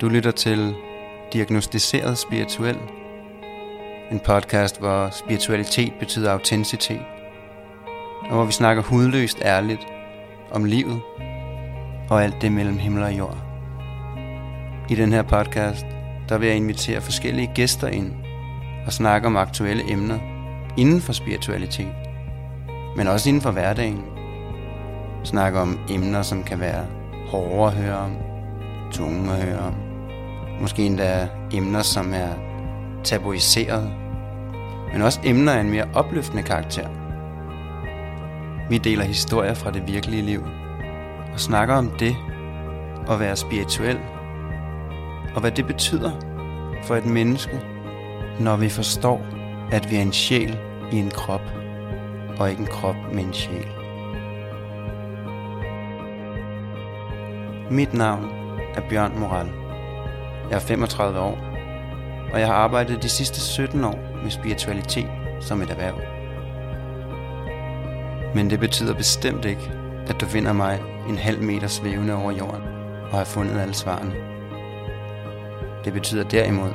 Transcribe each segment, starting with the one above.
Du lytter til Diagnostiseret Spirituel. En podcast, hvor spiritualitet betyder autenticitet. Og hvor vi snakker hudløst ærligt om livet og alt det mellem himmel og jord. I den her podcast, der vil jeg invitere forskellige gæster ind og snakke om aktuelle emner inden for spiritualitet, men også inden for hverdagen. Snakke om emner, som kan være hårde at høre om, tunge at høre om. Måske endda emner, som er tabuiseret, men også emner af en mere opløftende karakter. Vi deler historier fra det virkelige liv og snakker om det at være spirituel og hvad det betyder for et menneske, når vi forstår, at vi er en sjæl i en krop og ikke en krop med en sjæl. Mit navn er Bjørn Moral. Jeg er 35 år, og jeg har arbejdet de sidste 17 år med spiritualitet som et erhverv. Men det betyder bestemt ikke, at du finder mig en halv meter svævende over jorden og har fundet alle svarene. Det betyder derimod,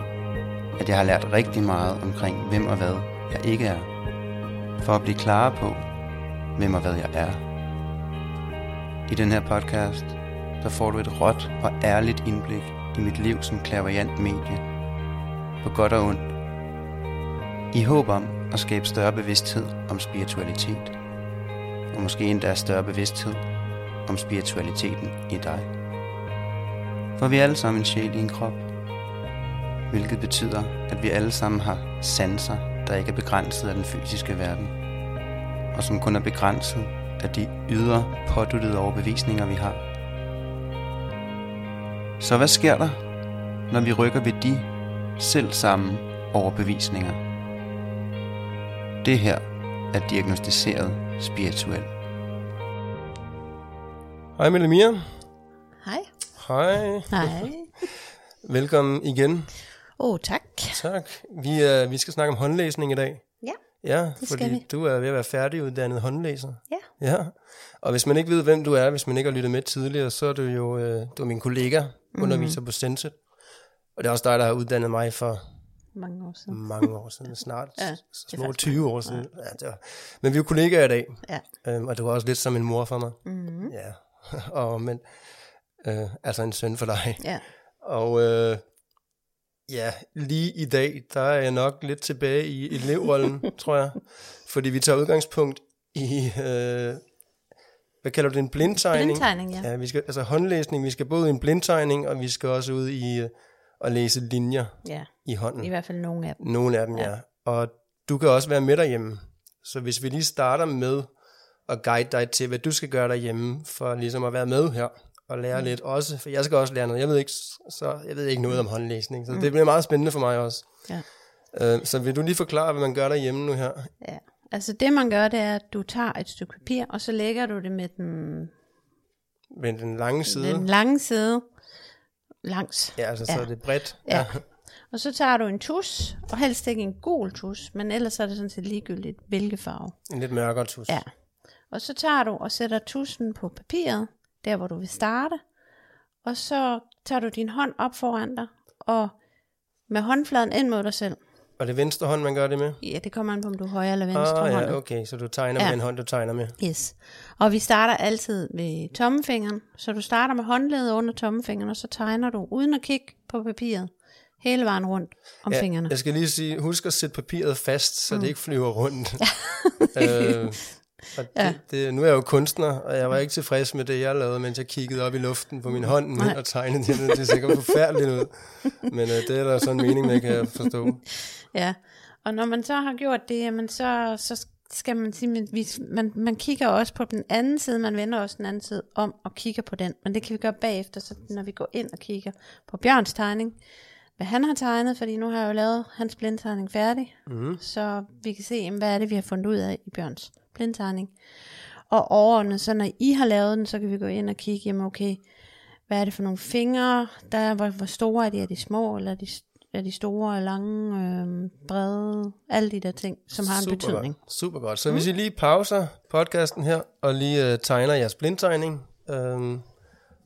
at jeg har lært rigtig meget omkring hvem og hvad jeg ikke er, for at blive klar på, hvem og hvad jeg er. I den her podcast, der får du et råt og ærligt indblik i mit liv som klaverjant medie, på godt og ondt, i håb om at skabe større bevidsthed om spiritualitet, og måske endda større bevidsthed om spiritualiteten i dig. For vi er alle sammen en sjæl i en krop, hvilket betyder, at vi alle sammen har sanser, der ikke er begrænset af den fysiske verden, og som kun er begrænset af de ydre påduttede overbevisninger, vi har. Så hvad sker der, når vi rykker ved de selv samme overbevisninger? Det her er diagnostiseret spirituel. Hej Melemia. Hej. Hej. Hej. Velkommen igen. Åh, oh, tak. Tak. Vi, uh, vi skal snakke om håndlæsning i dag. Ja. Ja, Det fordi skal vi. du er ved at være færdiguddannet håndlæser. Ja. Ja. Og hvis man ikke ved, hvem du er, hvis man ikke har lyttet med tidligere, så er du jo uh, du er min kollega, Mhm. underviser på Senset. Og det er også dig, der har uddannet mig for Mange år siden. mange år siden, snart Ja, små faktisk 20 år siden. Ja, det var. Men vi er jo kollegaer i dag, Ja. um, og du var også lidt som en mor for mig. Mm-hmm. Ja, og, men, uh, altså en søn for dig. Ja. Og øh, ja, lige i dag, der er jeg nok lidt tilbage i elevrollen, tror jeg. Fordi vi tager udgangspunkt i, øh, hvad kalder du det, en blindtegning? Blindtegning, ja. Ja, vi skal, altså håndlæsning, vi skal både i en blindtegning, og vi skal også ud i øh, at læse linjer Ja, i i hånden. hvert fald nogle af dem. Nogle af dem, ja. Ja. Og du kan også være med derhjemme. Så hvis vi lige starter med at guide dig til, hvad du skal gøre derhjemme, for ligesom at være med her og lære mm. lidt også, for jeg skal også lære noget. Jeg ved ikke, så, jeg ved ikke noget om håndlæsning, så mm. det bliver meget spændende for mig også. Ja. Øh, så vil du lige forklare, hvad man gør derhjemme nu her? ja. Altså det man gør, det er, at du tager et stykke papir, og så lægger du det med den, Med den lange side. den lange side langs. Ja, altså så Ja. er det bredt. Ja. Og så tager du en tus, og helst ikke en gul tus, men ellers er det sådan set ligegyldigt, hvilke farve. En lidt mørkere tus. Ja. Og så tager du og sætter tusen på papiret, der hvor du vil starte, og så tager du din hånd op foran dig, og med håndfladen ind mod dig selv. Og det er venstre hånd, man gør det med? Ja, det kommer an på, om du er højre eller venstre Ah, hånd. ja, okay, så du tegner Ja. med den hånd, du tegner med. Yes. Og vi starter altid ved tommefingeren, så du starter med håndledet under tommefingeren, og så tegner du uden at kigge på papiret hele vejen rundt om Ja, fingrene. jeg skal lige sige, husk at sætte papiret fast, så mm. det ikke flyver rundt. øh, og det, Ja. det, nu er jeg jo kunstner, og jeg var ikke tilfreds med det, jeg lavede, mens jeg kiggede op i luften på min hånd og tegnede det. Det ser sikkert forfærdeligt ud. Men øh, det er der sådan en mening med, kan jeg forstå. Ja, og når man så har gjort det, jamen så, så skal man sige, man, man, man kigger også på den anden side, man vender også den anden side om og kigger på den. Men det kan vi gøre bagefter, så når vi går ind og kigger på Bjørns tegning, hvad han har tegnet, fordi nu har jeg jo lavet hans blindtegning færdig, Mm. så vi kan se, jamen, hvad er det, vi har fundet ud af i Bjørns blindtegning. Og overordnet, så når I har lavet den, så kan vi gå ind og kigge, jamen okay, hvad er det for nogle fingre, der er, hvor, hvor store er de, er de små, eller er de, er de store, lange, øh, brede, alle de der ting, som har en Super betydning. Godt. Super godt. Så mm. hvis I lige pauser podcasten her, og lige øh, tegner jeres blindtegning, øhm,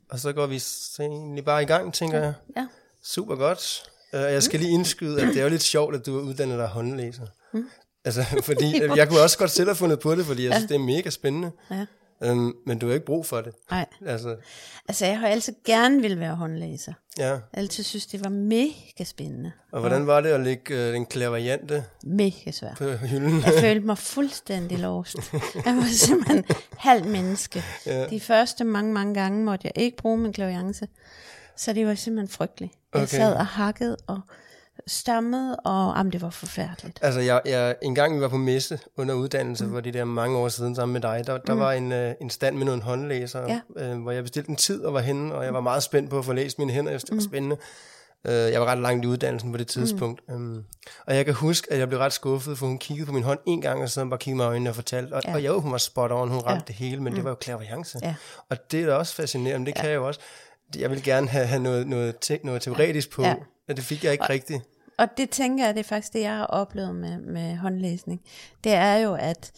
og så går vi egentlig bare i gang, tænker jeg. Ja. Super godt. Uh, jeg skal lige indskyde, at det er jo lidt sjovt, at du er uddannet dig håndlæser. Mm. Altså, fordi øh, jeg kunne også godt selv have fundet på det, fordi jeg synes, det er mega spændende. Ja. Um, men du har ikke brug for det. Nej. Altså, Altså, jeg har altid gerne vil være håndlæser. ja. Jeg altid synes, det var mega spændende. Og hvordan var det at lægge uh, den klaverjante Mega svært. på hylden? Jeg følte mig fuldstændig lost. Jeg var simpelthen halv menneske. Ja. De første mange, mange gange måtte jeg ikke bruge min klaviance. Så det var simpelthen frygteligt. Jeg Okay. sad og hakkede og stammede, og jamen, det var forfærdeligt. Altså, jeg, jeg, en gang vi var på messe under uddannelse, mm. for de der mange år siden sammen med dig, der, der mm. var en, øh, en stand med nogle håndlæsere, Ja. øh, hvor jeg bestilte en tid og var henne, og jeg var meget spændt på at få læst mine hænder. Jeg synes, det var spændende. Øh, jeg var ret langt i uddannelsen på det tidspunkt. Mm. Um, og jeg kan huske, at jeg blev ret skuffet, for hun kiggede på min hånd en gang, og så bare kiggede mig i øjnene og fortalte. Og, Ja. ja. og jo, hun var spot on, hun ramte Ja. ja. det hele, men mm. det var jo klaverjance. Ja. Og det er da også fascinerende, det ja. kan jeg jo også. Jeg vil gerne have, have noget, noget, te, noget teoretisk på, Ja. Men det fik jeg ikke Og- rigtigt. Og det tænker jeg, det er faktisk det, jeg har oplevet med, med håndlæsning. Det er jo, at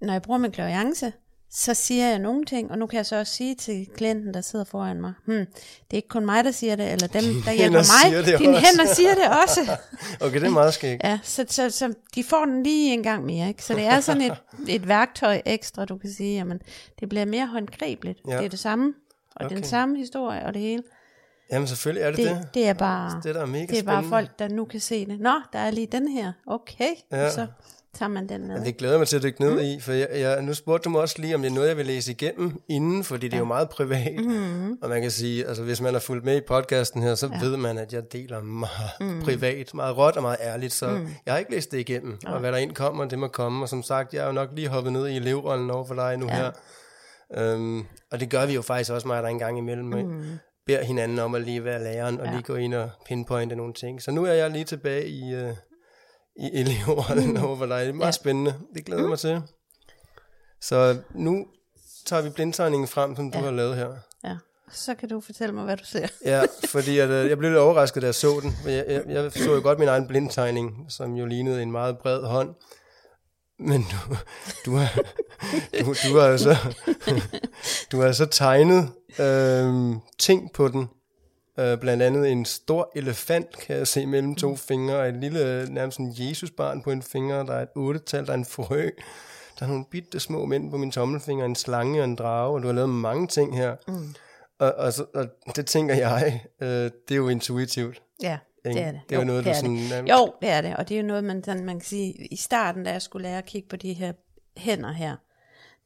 når jeg bruger min klaviance, så siger jeg nogle ting, og nu kan jeg så også sige til klienten, der sidder foran mig, hmm, det er ikke kun mig, der siger det, eller dem, der hjælper mig, det dine også. hænder siger det også. Okay, det er meget skægt. Ja, så, så, så de får den lige en gang mere. Ikke? Så det er sådan et, et værktøj ekstra, du kan sige, jamen, det bliver mere håndgribeligt. Ja. Det er det samme, og okay. den samme historie, og det hele. Jamen selvfølgelig er det det. Det, det er bare, Det er da mega det er bare spændende. folk, der nu kan se det. Nå, der er lige den her. Okay, Ja. så tager man den med. Ja, det glæder jeg mig til at dykke ned Mm. i, for jeg, jeg, nu spurgte du mig også lige, om det er noget, jeg vil læse igennem inden, fordi det er jo meget privat. Mm. Og man kan sige, altså hvis man har fulgt med i podcasten her, så ja. ved man, at jeg deler meget mm. privat, meget råt og meget ærligt, så mm. jeg har ikke læst det igennem. Og hvad der ind kommer, det må komme. Og som sagt, jeg er jo nok lige hoppet ned i elevrollen over for dig nu ja. her. Um, og det gør vi jo faktisk også mig der en gang imellem. Mm. Beder hinanden om at lige være læreren, og Ja. lige gå ind og pinpointe nogle ting. Så nu er jeg lige tilbage i... Uh, i elevrollen mm. over for dig. Det er meget ja. spændende. Det glæder jeg mig til. Så nu tager vi blindtegningen frem, som du Ja. har lavet her. Ja. Så kan du fortælle mig, hvad du ser. Ja, fordi at, øh, jeg blev lidt overrasket, da jeg så den. Jeg, jeg, jeg så jo godt min egen blindtegning, som jo lignede en meget bred hånd. Men du, du har, du, du har altså, du har altså tegnet øh, ting på den. Øh, blandt andet en stor elefant, kan jeg se, mellem to fingre, og et lille, nærmest en Jesusbarn på en finger, der er et otte-tal, der er en frø, der er nogle bitte små mænd på min tommelfinger, en slange og en drage, og du har lavet mange ting her. Mm. Og, og, så, og det tænker jeg, øh, det er jo intuitivt. Ja, Ikke? det er det. Det er jo noget, det er sådan... Det. Jo, det er det. Og det er jo noget, man, sådan, man kan sige, i starten, da jeg skulle lære at kigge på de her hænder her,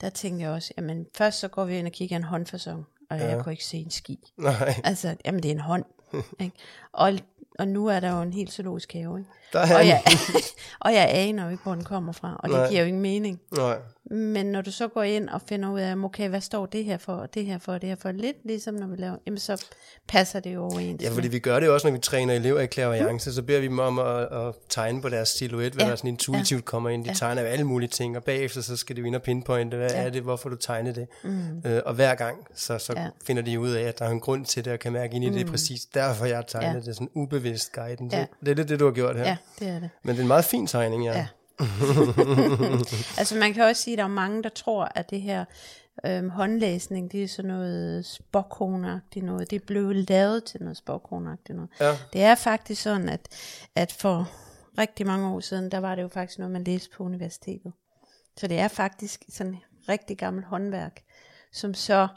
der tænkte jeg også, jamen først så går vi ind og kigger en håndfasong, og ja. jeg kunne ikke se en ski. Nej, Altså, jamen det er en hånd. ikke? Og, og nu er der jo en helt zoologisk have, ikke? Der er Og jeg, og jeg aner jo ikke, hvor den kommer fra, og det Nej. giver jo ingen mening. Nej. Men når du så går ind og finder ud af, okay, hvad står det her for, og det her for, og det her for, lidt ligesom når vi laver, jamen så passer det jo overens. Ja, fordi vi gør det jo også, når vi træner elever i klaverjance, så beder vi dem om at, at tegne på deres silhuet, hvad Ja. der sådan intuitivt kommer ind. De tegner jo alle mulige ting, og bagefter så skal de jo ind og pinpointe, hvad Ja. er det, hvorfor du tegner det. Mm. Øh, og hver gang, så, så Ja. finder de ud af, at der er en grund til det, og kan mærke ind i det, det er præcis derfor, jeg har tegnet Ja. det, sådan ubevidst guiden. Ja. Ja. Det er lidt det, du har gjort her. Ja, det er det. Men det er en meget fin tegning, ja. Ja. altså man kan også sige, at der er mange, der tror, at det her øhm, håndlæsning, det er sådan noget spokkonagtigt noget. Det er blevet lavet til noget spokkonagtigt noget. Ja. Det er faktisk sådan, at, at for rigtig mange år siden, der var det jo faktisk noget, man læste på universitetet. Så det er faktisk sådan rigtig gammelt håndværk, som så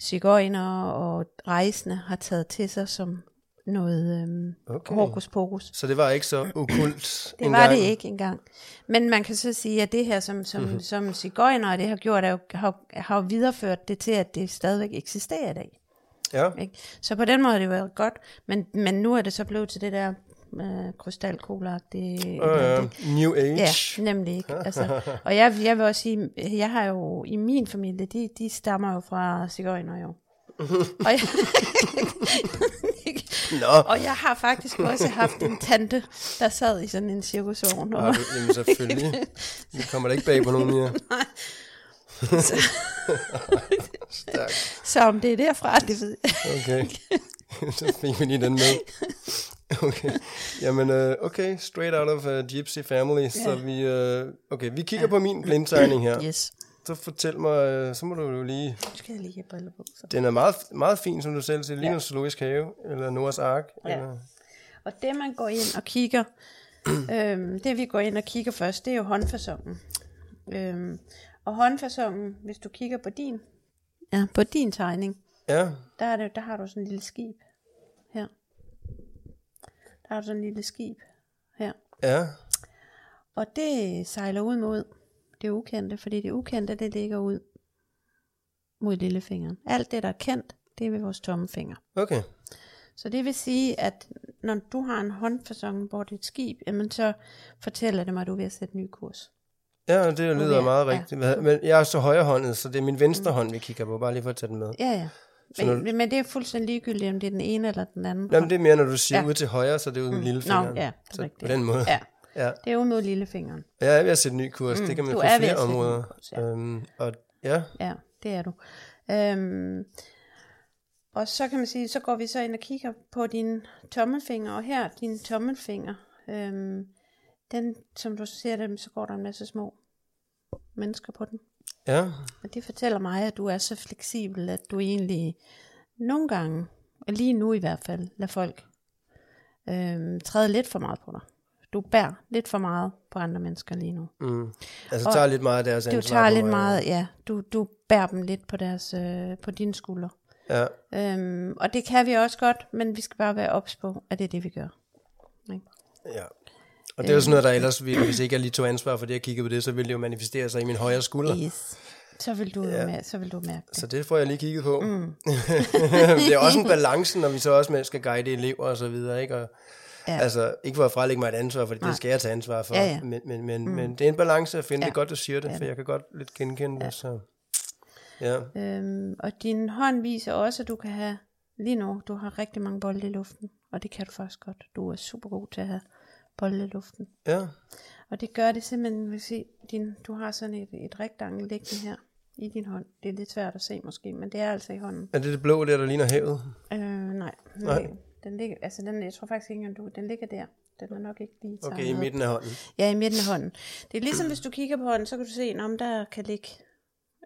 cigøjner og rejsende har taget til sig som noget øhm, Okay. hokus pokus. Så det var ikke så okult Det var det ikke engang. Men man kan så sige, at det her, som, som, mm-hmm. som cigøjner det har gjort, er jo, har, har videreført det til, at det stadigvæk eksisterer i dag. Ja. Ikke? Så på den måde har det været godt, men, men nu er det så blevet til det der øh, krystalkugleagtige. Uh, ja. New Age. Ja, nemlig ikke. Altså, og jeg, jeg vil også sige, jeg har jo i min familie, de, de stammer jo fra cigøjner jo. og, jeg, Nå, og jeg har faktisk også haft en tante, der sad i sådan en cirkusvogn. Og, ja, jamen selvfølgelig. Det kommer da ikke bag på nogen mere. Stærkt. så om det er derfra, det ved jeg. Okay. så fik vi lige den med. Okay. Jamen, uh, okay. Straight out of uh, Gypsy Family. Så vi, uh, okay, vi kigger ja. på min blindtegning her. Yes. Så fortæl mig, øh, så må du jo lige... Nu skal jeg lige have briller på. Så. Den er meget, meget fin, som du selv siger. Lige Ja. ja. zoologisk have, eller Noahs ark. Ja. Eller, Og det, man går ind og kigger, øhm, det vi går ind og kigger først, det er jo håndfasongen. Øhm, og håndfasongen, hvis du kigger på din, ja, på din tegning, ja, der, er det, der har du sådan en lille skib her. Der har du sådan en lille skib her. ja, Og det sejler ud mod det ukendte, fordi det ukendte, det ligger ud mod lillefingeren. Alt det, der er kendt, det er ved vores tommefinger. okay. Så det vil sige, at når du har en håndfasong, hvor det er et skib, jamen så fortæller det mig, at du er ved at sætte ny kurs. Ja, det lyder Okay, meget rigtigt. Ja. Men jeg er så højrehåndet, så det er min venstre hånd, vi kigger på, bare lige for at tage den med. Ja, ja. Så Men, men det er fuldstændig ligegyldigt, om det er den ene eller den anden. Jamen, det er mere, når du siger Ja. ud til højre, så det er ud med mm. lillefingeren. Nå, ja, det er så rigtigt. på den måde. Ja, Ja. det er ud mod lillefingeren. Jeg er ved at sætte ny kurs. Mm, det kan man du på er flere områder. kurs, ja. Øhm, og ja, Ja, det er du. Øhm, og så kan man sige, så går vi så ind og kigger på dine tommelfinger, og her, dine tommelfinger, øhm, den, som du ser dem, så går der en masse små mennesker på den. ja, Og det fortæller mig, at du er så fleksibel, at du egentlig nogle gange, og lige nu i hvert fald, lader folk øhm, træde lidt for meget på dig. Du bærer lidt for meget på andre mennesker lige nu. mm. Altså, Og tager lidt meget af deres Du tager lidt meget, ja, du, du bærer dem lidt på, deres, øh, på dine skuldre. Ja, Øhm, og det kan vi også godt, men vi skal bare være ops på, at det er det, vi gør. Ikke? ja. Og det er jo sådan noget, der ellers, ville, hvis ikke jeg lige tog ansvar for det, jeg kiggede på det, så ville det jo manifestere sig i min højre skulder. Yes. Så vil du, ja. med, så vil du mærke det. Så det får jeg lige kigget på. Mm. det er også en balance, når vi så også skal guide elever og så videre, ikke? Og, Ja. ja. Altså, ikke for at frelægge mig et ansvar, for det skal jeg tage ansvar for. Ja, ja. Men, men, men, mm. men det er en balance at finde. Ja. Det er godt, du siger det, er for jeg kan godt lidt genkende det. Så. Ja. Øhm, og din hånd viser også, at du kan have, lige nu, du har rigtig mange bolde i luften. Og det kan du faktisk godt. Du er super god til at have bolde i luften. ja, Og det gør det simpelthen, vil sige, din, du har sådan et, et rektangel liggende her i din hånd. Det er lidt svært at se måske, men det er altså i hånden. er det det blå der, der ligner havet? Øh, nej. Nej. Den ligger, altså den, jeg tror faktisk ikke, at du, den ligger der. Den er nok ikke lige Okay, i midten af hånden. Ja, i midten af hånden. Det er ligesom, hvis du kigger på hånden, så kan du se, om der kan ligge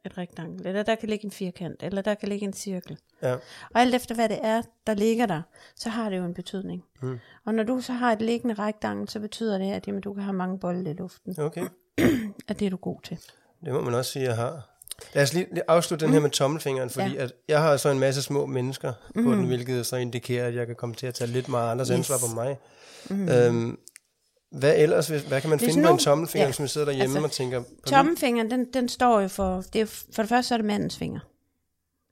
et rektangel, eller der kan ligge en firkant, eller der kan ligge en cirkel. Ja. Og alt efter hvad det er, der ligger der, så har det jo en betydning. Mm. Og når du så har et liggende rektangel, så betyder det, at jamen, du kan have mange bolde i luften. Okay, At det er du god til. det må man også sige, jeg har. Lad os lige afslutte den her med tommelfingeren, fordi Mm. Ja. at jeg har så en masse små mennesker på den, hvilket så indikerer, at jeg kan komme til at tage lidt meget andres Yes. ansvar på mig. Øhm, hvad ellers, hvis- hvad kan man Hvis finde på nu- en tommelfinger, ja. hvis man sidder derhjemme Altså, og tænker på den? Tommefingeren, den, den står jo for, det er, for det første så er det mandens finger.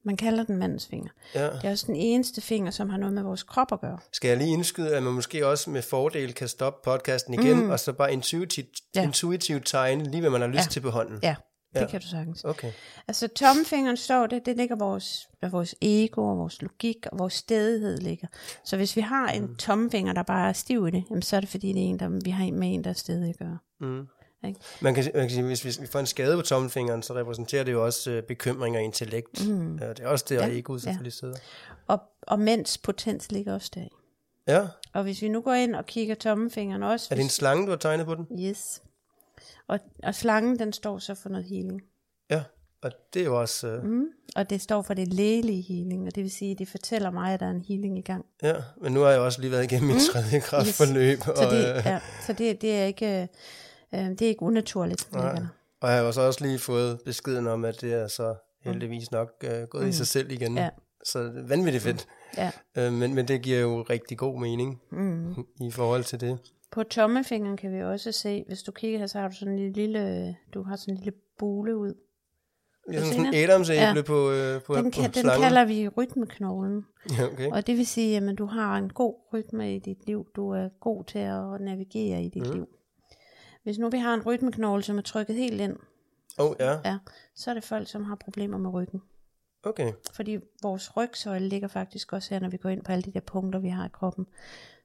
Man kalder den mandens finger. Ja. Det er også den eneste finger, som har noget med vores krop at gøre. Skal jeg lige indskyde, at man måske også med fordel kan stoppe podcasten igen, mm. og så bare intuitivt, Ja. intuitivt tegne lige, hvad man har lyst ja. til på hånden? Ja, det Ja. kan du sagtens. Okay. Altså tommefingeren står det, det ligger vores, vores ego og vores logik og vores stedighed ligger. Så hvis vi har en Mm. tommefinger, der bare er stiv i det, jamen, så er det fordi, det er en, der, vi har en med en, der er stedig at gøre. Mm. Ikke? Man kan, man kan sige, hvis vi får en skade på tommelfingeren, så repræsenterer det jo også øh, bekymring og intellekt. Mm. Ja, det er også det, og Ja, egoet selvfølgelig sidder. Og, og mænds potens ligger også der. Ja, Og hvis vi nu går ind og kigger tommefingeren også. er det en slange, du har tegnet på den? Yes. Og, og slangen, den står så for noget healing. Ja, og det er jo også... Øh, Mm. Og det står for det lægelige healing, og det vil sige, det fortæller mig, at der er en healing i gang. ja, men nu har jeg også lige været igennem min tredje kraftforløb, Så og, det, øh, ja, så det, det er ikke, øh, det er ikke unaturligt. Nej. og jeg har jo så også lige fået beskeden om, at det er så heldigvis nok øh, gået mm. i sig selv igen. Ja. Så vanvittigt fedt. Ja. Øh, men, men det giver jo rigtig god mening mm. i forhold til det. På tommefingeren kan vi også se, hvis du kigger her, så har du sådan en lille, du har sådan en lille bule ud. Se sådan en her? adamsæble Ja. på, øh, på, Den, på kan, den slangen. kalder vi rytmeknoglen. Ja, okay. Og det vil sige, at du har en god rytme i dit liv. Du er god til at navigere i dit mm. liv. Hvis nu vi har en rytmeknogle, som er trykket helt ind, Oh, ja, ja, så er det folk, som har problemer med ryggen. okay. Fordi vores rygsøjle ligger faktisk også her, når vi går ind på alle de der punkter, vi har i kroppen.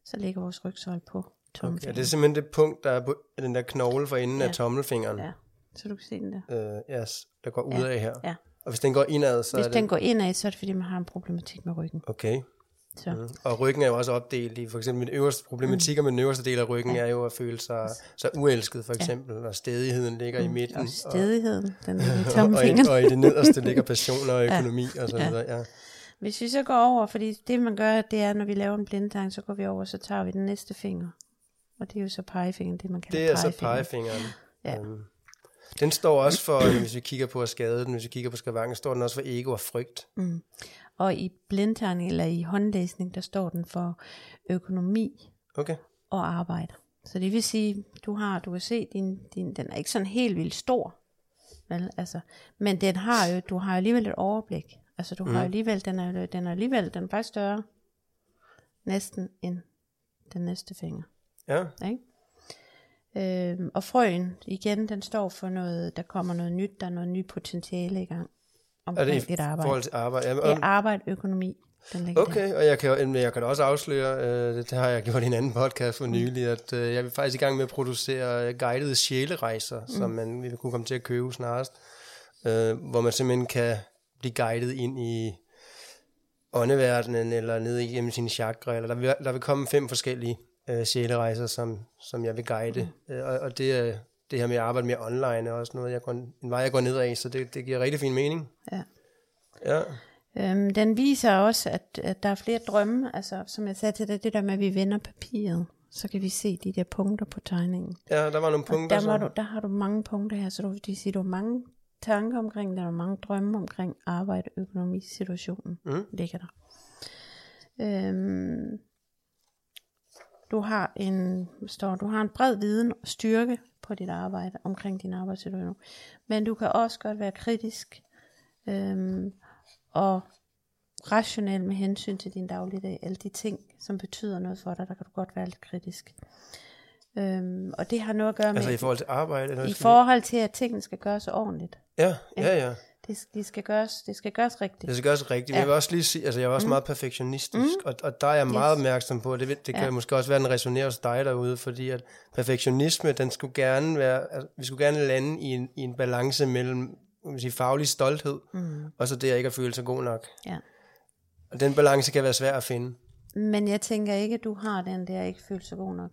Så ligger vores rygsøjle på okay. tommelfingeren. Det er simpelthen det punkt, der er på den der knogle for enden Ja. af tommelfingeren, Ja, så du kan se den der. øh, yes, der går ud af her. Ja. Og hvis den går indad, så Hvis er det... den går indad, så er det fordi, man har en problematik med ryggen. Okay. Så. Mm. Og ryggen er jo også opdelt i, for eksempel den øverste problematikker mm. med den øverste del af ryggen, ja. er jo at føle sig, sig uelsket, for eksempel, ja. og stedigheden ligger mm. i midten. Og stedigheden, den er i og, tommelfingeren. og, i, og i det nederste ligger passion og økonomi ja. og så videre. Ja. Hvis vi så går over, fordi det man gør, det er, når vi laver en blindtang, så går vi over, så tager vi den næste finger. Og det er jo så pegefingeren, det man kalder Det er så pegefingeren. Ja. Um, den står også for, hvis vi kigger på at skade den, hvis vi kigger på skavanken, står den også for ego og frygt. Mm. Og i blindtegning eller i håndlæsning, der står den for økonomi okay. og arbejde. Så det vil sige, du har, du kan se, din, din, den er ikke sådan helt vildt stor, vel? Altså, men den har jo, du har alligevel et overblik. Altså du mm. har alligevel, den er, den er alligevel, den er faktisk større, næsten end den næste finger. Ja. Ikke? Øhm, og frøen, igen, den står for noget, der kommer noget nyt, der er noget nyt potentiale i gang omkring er det i dit arbejde. forhold til arbejde? Ja, Det er arbejde, økonomi, den ligger der. Okay, og jeg kan, jeg kan også afsløre, øh, det har jeg gjort i en anden podcast for nylig, at øh, jeg er faktisk i gang med at producere guidede sjælerejser, mm. som man vil kunne komme til at købe snarest, øh, hvor man simpelthen kan blive guidet ind i åndeverdenen, eller ned igennem sine chakra, eller der vil, der vil komme fem forskellige øh, sjælerejser, som, som jeg vil guide, mm. øh, og, og det er det her med at arbejde mere online, er også noget, jeg går, en vej, jeg går ned af, så det, det giver rigtig fin mening. Ja. Ja. Øhm, den viser også, at, at der er flere drømme, altså som jeg sagde til dig, det der med, at vi vender papiret, så kan vi se de der punkter på tegningen. Ja, der var nogle punkter. Og der, var så. du, der har du mange punkter her, så du vil sige, du har mange tanker omkring, der er mange drømme omkring arbejde, økonomi, situationen Mm. ligger der. Øhm, du har en, står, du har en bred viden og styrke på dit arbejde omkring din arbejdssituation. Men du kan også godt være kritisk øhm, og rationel med hensyn til din dagligdag. Alle de ting, som betyder noget for dig, der kan du godt være lidt kritisk. Øhm, og det har noget at gøre med, Altså i forhold til arbejde? Eller i forhold til, at tingene skal gøres ordentligt. Ja, ja, ja. Det, de skal gøres, det skal gøres rigtigt. Det skal gøres rigtigt. Ja. jeg vil også lige sige, altså jeg er også mm. meget perfektionistisk, mm. og, og der er jeg meget Yes. opmærksom på, det, det kan Ja. måske også være, den resonerer hos dig derude, fordi at perfektionisme, den skulle gerne være, altså, vi skulle gerne lande i en, i en balance mellem man sige, faglig stolthed, Mm. og så det at ikke at føle sig god nok. Ja. Og den balance kan være svær at finde. Men jeg tænker ikke, at du har den der ikke følt så god nok.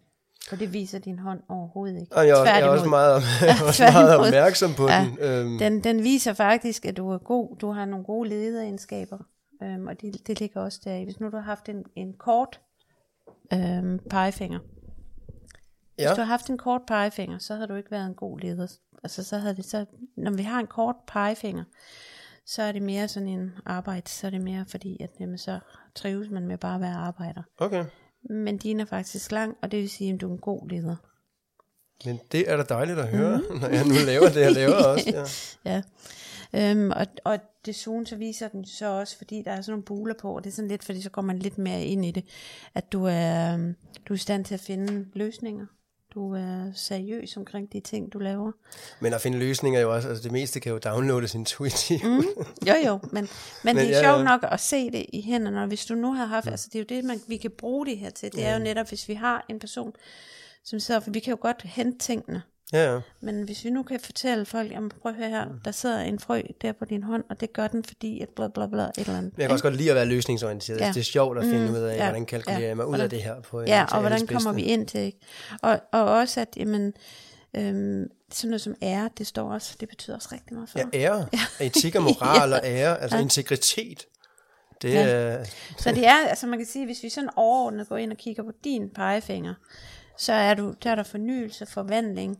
For det viser din hånd overhovedet ikke. Og jeg, er også- jeg er også meget, jeg er også meget opmærksom på Ja. den. Øhm, Den, den viser faktisk, at du er god. Du har nogle gode lederegenskaber. Øhm, og det, det ligger også der. Hvis nu du har haft en, en kort øhm, pegefinger. Hvis ja, du har haft en kort pegefinger, så havde du ikke været en god leder. Altså så havde det så, når vi har en kort pegefinger, så er det mere sådan en arbejde, så er det mere fordi, at jamen, så trives man med bare at være arbejder. okay. Men din er faktisk lang, og det vil sige, at du er en god leder. Men det er da dejligt at høre, mm. når jeg nu laver det, jeg laver også. Ja. Ja. Øhm, og, og desuden så viser den så også, fordi der er sådan nogle buler på, og det er sådan lidt, fordi så går man lidt mere ind i det, at du er, øhm, du er i stand til at finde løsninger. Du er seriøs omkring de ting, du laver. Men at finde løsninger er jo også, altså det meste kan jo downloades intuitivt. Mm. Jo jo, men, men, Men det er ja, sjovt ja. nok at se det i hænderne, og hvis du nu har haft, altså det er jo det, man, vi kan bruge det her til, det er jo netop, hvis vi har en person, som sidder, for vi kan jo godt hente tingene, Ja, ja. Men hvis vi nu kan fortælle folk, jamen prøv at høre her, der sidder en frø der på din hånd, og det gør den, fordi at bla bla bla, et eller andet. Men jeg kan også godt lide at være løsningsorienteret. Ja. Ja. Det er sjovt at finde Mm, ud af, ja, hvordan kalkulerer ja. jeg mig ud Hvordan- af det her på Ja, og hvordan kommer vi ind til, ikke? Og, og også at, jamen, øhm, sådan noget som ære, det står også, det betyder også rigtig meget for Ja, ære. Etik og moral og ære, altså integritet. Det Ja. er... Så det er, altså man kan sige, hvis vi sådan overordnet går ind og kigger på din pegefinger, så er, du, der er der fornyelse, forvandling,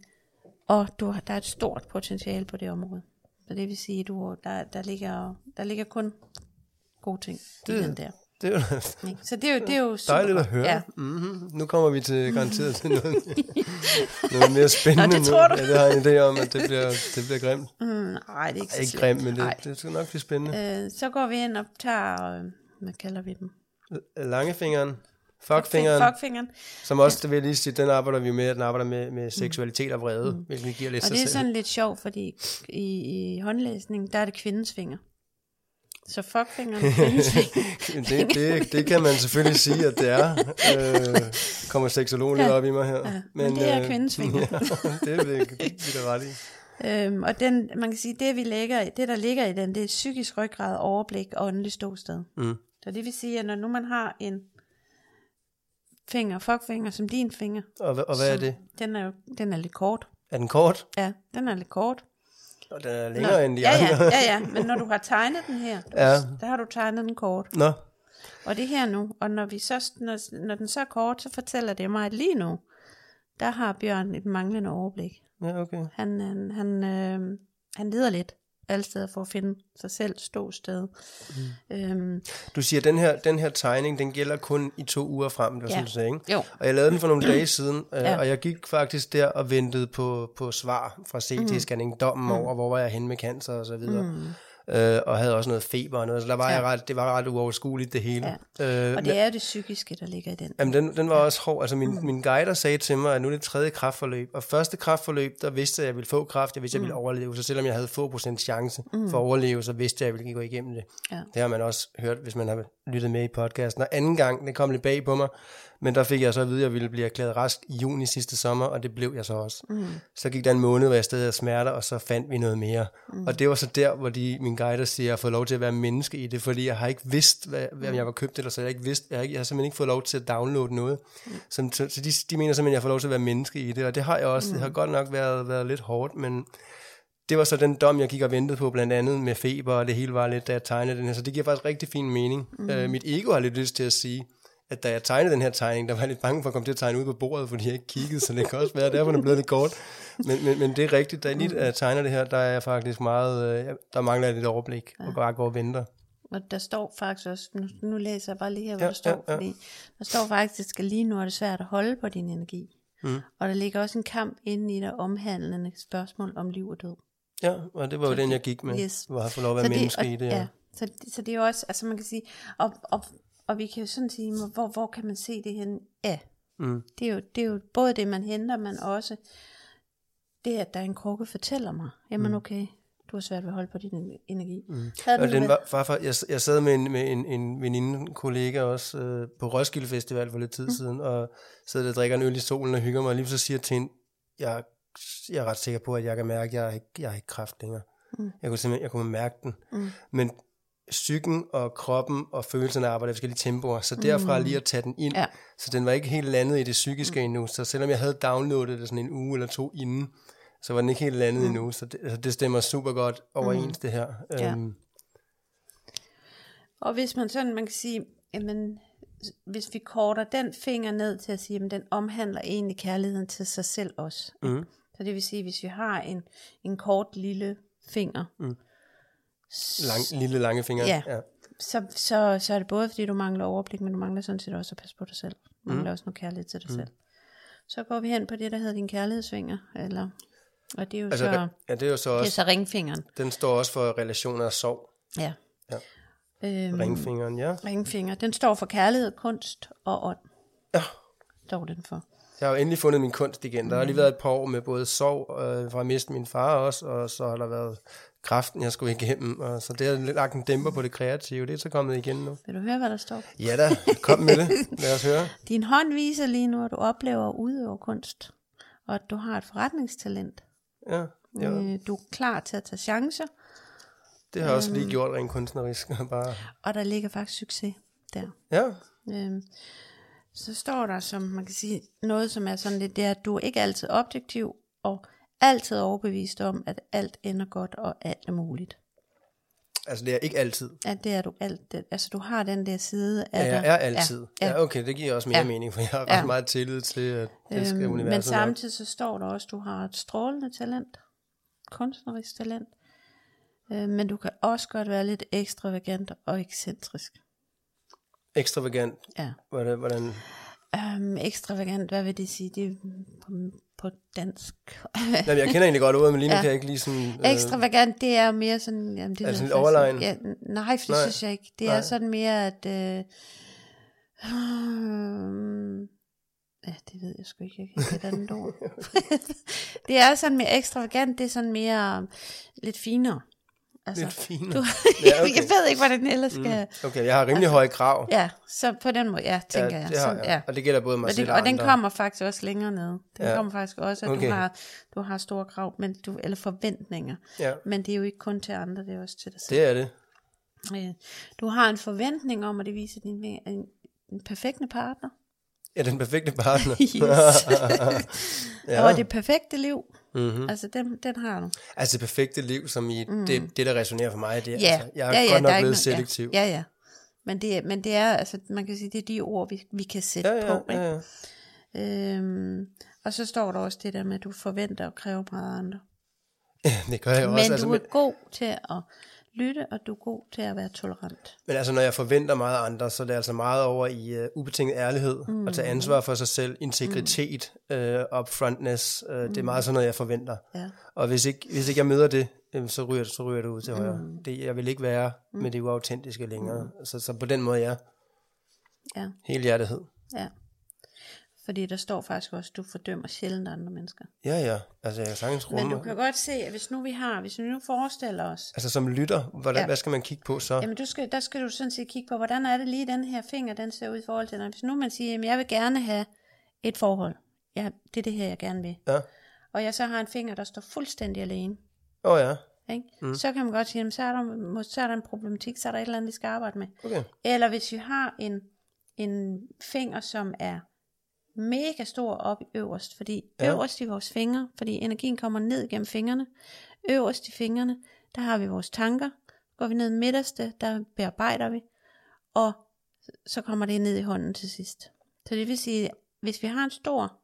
og du, har- der er et stort potentiale på det område. Så det vil sige, du, der, der, ligger, der ligger kun gode ting i Det- den der. Det er jo? Så det er jo, det er jo super dejligt at høre. Ja. Mm-hmm. Nu kommer vi til garanteret til noget, noget mere spændende Nå, det tror du. Ja, det har jeg en idé om, at det bliver, det bliver grimt. Mm, nej, det er ikke så Ikke grimt, men Nej. det, det skal nok blive spændende. Øh, så går vi ind og tager, øh, hvad kalder vi dem? Langefingeren, fuckfingeren, Fuckfingeren. som også, det vil jeg lige sige, den arbejder vi med, den arbejder med, med seksualitet og vrede, mm. hvilket giver lidt Og det er sådan lidt sjovt, fordi i, i håndlæsning, der er det kvindens finger. Så fuckfingeren er det, det, det kan man selvfølgelig sige, at det er. Øh, kommer seksologen lidt Ja. op i mig her. Ja, men det er kvindens finger. Ja, det vil vi da ret i. Øhm, og den, man kan sige, det vi lægger det der ligger i den, det er psykisk ryggrad, overblik og åndelig ståsted. Mm. Så det vil sige, at når nu man har en finger, fuckfinger, som din finger, Og, og hvad er det? Den er, jo, den er lidt kort. Er den kort? Ja, den er lidt kort. Og den er længere end de ja, andre. ja, ja, ja, men når du har tegnet den her, Ja. der har du tegnet den kort. Nå, Og det her nu, og når, vi så, når, når den så er kort, så fortæller det mig, at lige nu, der har Bjørn et manglende overblik. ja, okay. Han, han, han, øh, han lider lidt alle steder for at finde sig selv ståsted. Mm. Øhm, Du siger, at den her, den her tegning, den gælder kun i to uger frem, det var Ja. sådan, du sagde, ikke? jo, Og jeg lavede den for nogle dage siden, øh, Ja. og jeg gik faktisk der og ventede på, på svar fra CT-scanning, dommen mm. over, hvor var jeg henne med cancer og så videre. Mm. Øh, og havde også noget feber og noget, så der var Ja. jeg ret, det var ret uoverskueligt det hele. Ja. Øh, og det er det psykiske, der ligger i den. Jamen, den, den var også hård. Altså, min, mm. min guider sagde til mig, at nu er det tredje kraftforløb. Og første kraftforløb, der vidste jeg, at jeg ville få kraft. Jeg vidste, at jeg ville overleve. Så selvom jeg havde få procent chance mm. for at overleve, så vidste jeg, at jeg ville gå igennem det. Ja. Det har man også hørt, hvis man har lyttet med i podcasten. Og anden gang, det kom lidt bag på mig. Men der fik jeg så at vide, at jeg ville blive erklæret rask i juni sidste sommer, og det blev jeg så også. Mm. Så gik der en måned, hvor jeg stadig havde smerter, og så fandt vi noget mere. Mm. Og det var så der, hvor de, min guider siger, at jeg har fået lov til at være menneske i det, fordi jeg har ikke vidst, hvad, hvad jeg var købt, eller så jeg har ikke vidst, jeg har, ikke, jeg har simpelthen ikke fået lov til at downloade noget. Mm. Så, så, så de, de mener simpelthen, at jeg får lov til at være menneske i det, og det har jeg også. Mm. Det har godt nok været, været lidt hårdt, men det var så den dom, jeg gik og ventede på, blandt andet med feber, og det hele var lidt, da jeg tegnede den her. Så det giver faktisk rigtig fin mening. Mm. Øh, mit ego har lidt lyst til at sige, at da jeg tegnede den her tegning, der var jeg lidt bange for at komme til at tegne ud på bordet, fordi jeg ikke kiggede, så det kan også være, derfor er den blevet lidt kort. Men, men, men det er rigtigt, da jeg lige øh, tegner det her, der er jeg faktisk meget, øh, der mangler jeg lidt overblik, og bare går og venter. Og der står faktisk også, nu, nu læser jeg bare lige her, hvad Ja, ja, der står, ja, ja. ja, ja. fordi der står faktisk, at lige nu er det svært at holde på din energi. Mm. Og der ligger også en kamp inde i dig omhandlende spørgsmål om liv og død. Ja, og det var jo den, jeg gik med, Yes. hvor jeg fået lov at være menneske og, i det. ja. Ja. Så, det- så det er jo også, altså man kan sige, og, og, og vi kan jo sådan sige, hvor, hvor kan man se det hen? Ja, Mm. det er, jo, det er jo både det, man henter, men også det, at der er en krukke fortæller mig, jamen Mm. okay, du har svært ved at holde på din energi. Mm. Havde Og den var, farfar, jeg, jeg sad med en, med en, en veninde, en kollega også, øh, på Roskilde Festival for lidt tid mm. siden, og sidder og drikker en øl i solen og hygger mig, og lige så siger jeg til hende, jeg, jeg er ret sikker på, at jeg kan mærke, at jeg har ikke, jeg har ikke kraft længere. Mm. Jeg kunne simpelthen jeg kunne mærke den. Mm. Men psyken og kroppen og følelserne arbejder i forskellige tempoer, så derfra lige at tage den ind, Ja. så den var ikke helt landet i det psykiske mm. endnu, så selvom jeg havde downloadet det sådan en uge eller to inden, så var den ikke helt landet mm. endnu, så det, altså det stemmer super godt overens mm. det her. Ja. Øhm, Og hvis man sådan, man kan sige, jamen, hvis vi korter den finger ned til at sige, at den omhandler egentlig kærligheden til sig selv også. Mhm. Så det vil sige, hvis vi har en, en kort lille finger, lang, lille lange fingre. Ja. ja. så, så, så er det både fordi du mangler overblik, men du mangler sådan set også at passe på dig selv. Du mangler også noget kærlighed til dig selv. Så går vi hen på det, der hedder din kærlighedsfinger, eller, og det er jo Altså, så, ja, det er jo så det er også, så ringfingeren. den står også for relationer og sorg. Ja. Ja. Øhm, Ringfingeren, ja. ringfinger, den står for kærlighed, kunst og ånd. Ja. Står den for. Jeg har jo endelig fundet min kunst igen. Der har lige været et par år med både sorg øh, fra at miste min far også, og så har der været kraften, jeg skulle igennem. Og så det har lidt lagt en dæmper på det kreative. Det er så kommet igen nu. Vil du høre, hvad der står? Ja da, kom med det. Lad os høre. Din hånd viser lige nu, at du oplever at udøve kunst, og at du har et forretningstalent. Ja, ja. Øh, du er klar til at tage chancer, det har jeg også Øhm. lige gjort rent kunstnerisk. Bare, og der ligger faktisk succes der. ja, Øhm, så står der, som man kan sige, noget som er sådan lidt, det er, at du er ikke altid objektiv, og altid overbevist om, at alt ender godt, og alt er muligt. altså det er ikke altid. At det er du alt, det, altså du har den der side af Ja, jeg er altid. Ja, Ja, ja. ja okay, det giver også mere Ja. mening, for jeg har ret Ja. meget tillid til, at det skal Øhm, universet men samtidig så står der også, at du har et strålende talent, kunstnerisk talent, øh, men du kan også godt være lidt ekstravagant og ekscentrisk. Ekstravagant. Ja. Hvordan, hvordan, Um, ekstravagant, hvad vil det sige? Det er på, dansk. Jamen, jeg kender egentlig godt ordet, men lige nu Ja. kan jeg ikke lige sådan... Øh, ekstravagant, det er mere sådan... Jamen, det Er det ved sådan lidt overlegen? Ja, nej, for det Nej. synes jeg ikke. Det Nej. er sådan mere, at... Øh, hmm, ja, det ved jeg sgu ikke. Jeg kan ikke et andet ord. det er sådan mere ekstravagant, det er sådan mere øh, lidt finere. Altså, lidt finere. du, Ja, okay. jeg ved ikke, hvordan det ellers skal... Okay, jeg har rimelig høje krav. Ja, så på den måde, ja, tænker ja, jeg. Sådan, ja. Og det gælder både mig Og, selv det, og og den kommer faktisk også længere ned. Den Ja. kommer faktisk også, at Okay. du, har, du har store krav, men du, eller forventninger. Ja, Men det er jo ikke kun til andre, det er også til dig selv. det er det. Øh, Du har en forventning om, at det viser din en, en perfekte partner. Ja, den perfekte partner. ja. Og det perfekte liv, mm-hmm. altså den, den har du. Altså det perfekte liv, som i mm. det, det, der resonerer for mig, det er, Ja, altså, jeg er ja, ja, godt nok blevet noget- selektiv. Ja, ja. ja. Men, det, er- men det er, altså, man kan sige, det er de ord, vi, vi kan sætte ja, ja, på. Ikke? ja, ja. Øhm, og så står der også det der med, at du forventer og kræver meget andre. Det gør jeg Men også. Altså, du men, er god til at lytte, og du er god til at være tolerant. men altså, når jeg forventer meget af andre, så er det altså meget over i uh, ubetinget ærlighed, mm. at tage ansvar for sig selv, integritet, mm. uh, upfrontness. Uh, Det er meget sådan noget, jeg forventer. Ja. Og hvis ikke, hvis ikke jeg møder det, så ryger, så ryger det ud til højre. Det, jeg vil ikke være med det uautentiske længere. Så, så på den måde, ja. Ja, Helhjertighed. ja. Fordi der står faktisk også, at du fordømmer sjældent andre mennesker. Ja, ja. Altså, jeg sagtens Men rumme. du kan godt se, at hvis nu vi har, hvis vi nu forestiller os, Altså, som lytter, hvordan, Ja. hvad skal man kigge på så? Jamen, du skal, der skal du sådan set kigge på, hvordan er det lige, den her finger, den ser ud i forhold til den. Hvis nu man siger, at jeg vil gerne have et forhold. Ja, det er det her, jeg gerne vil. Ja. Og jeg så har en finger, der står fuldstændig alene. Åh oh, ja. Ikke? Mm. Så kan man godt sige, jamen, så, er der, så er der en problematik, så er der et eller andet, vi skal arbejde med. Okay. Eller hvis vi har en, en finger, som er mega stor op i øverst, fordi Ja. øverst i vores fingre, fordi energien kommer ned gennem fingrene, øverst i fingrene, der har vi vores tanker, går vi ned midterste, der bearbejder vi, og så kommer det ned i hånden til sidst. Så det vil sige, hvis vi har en stor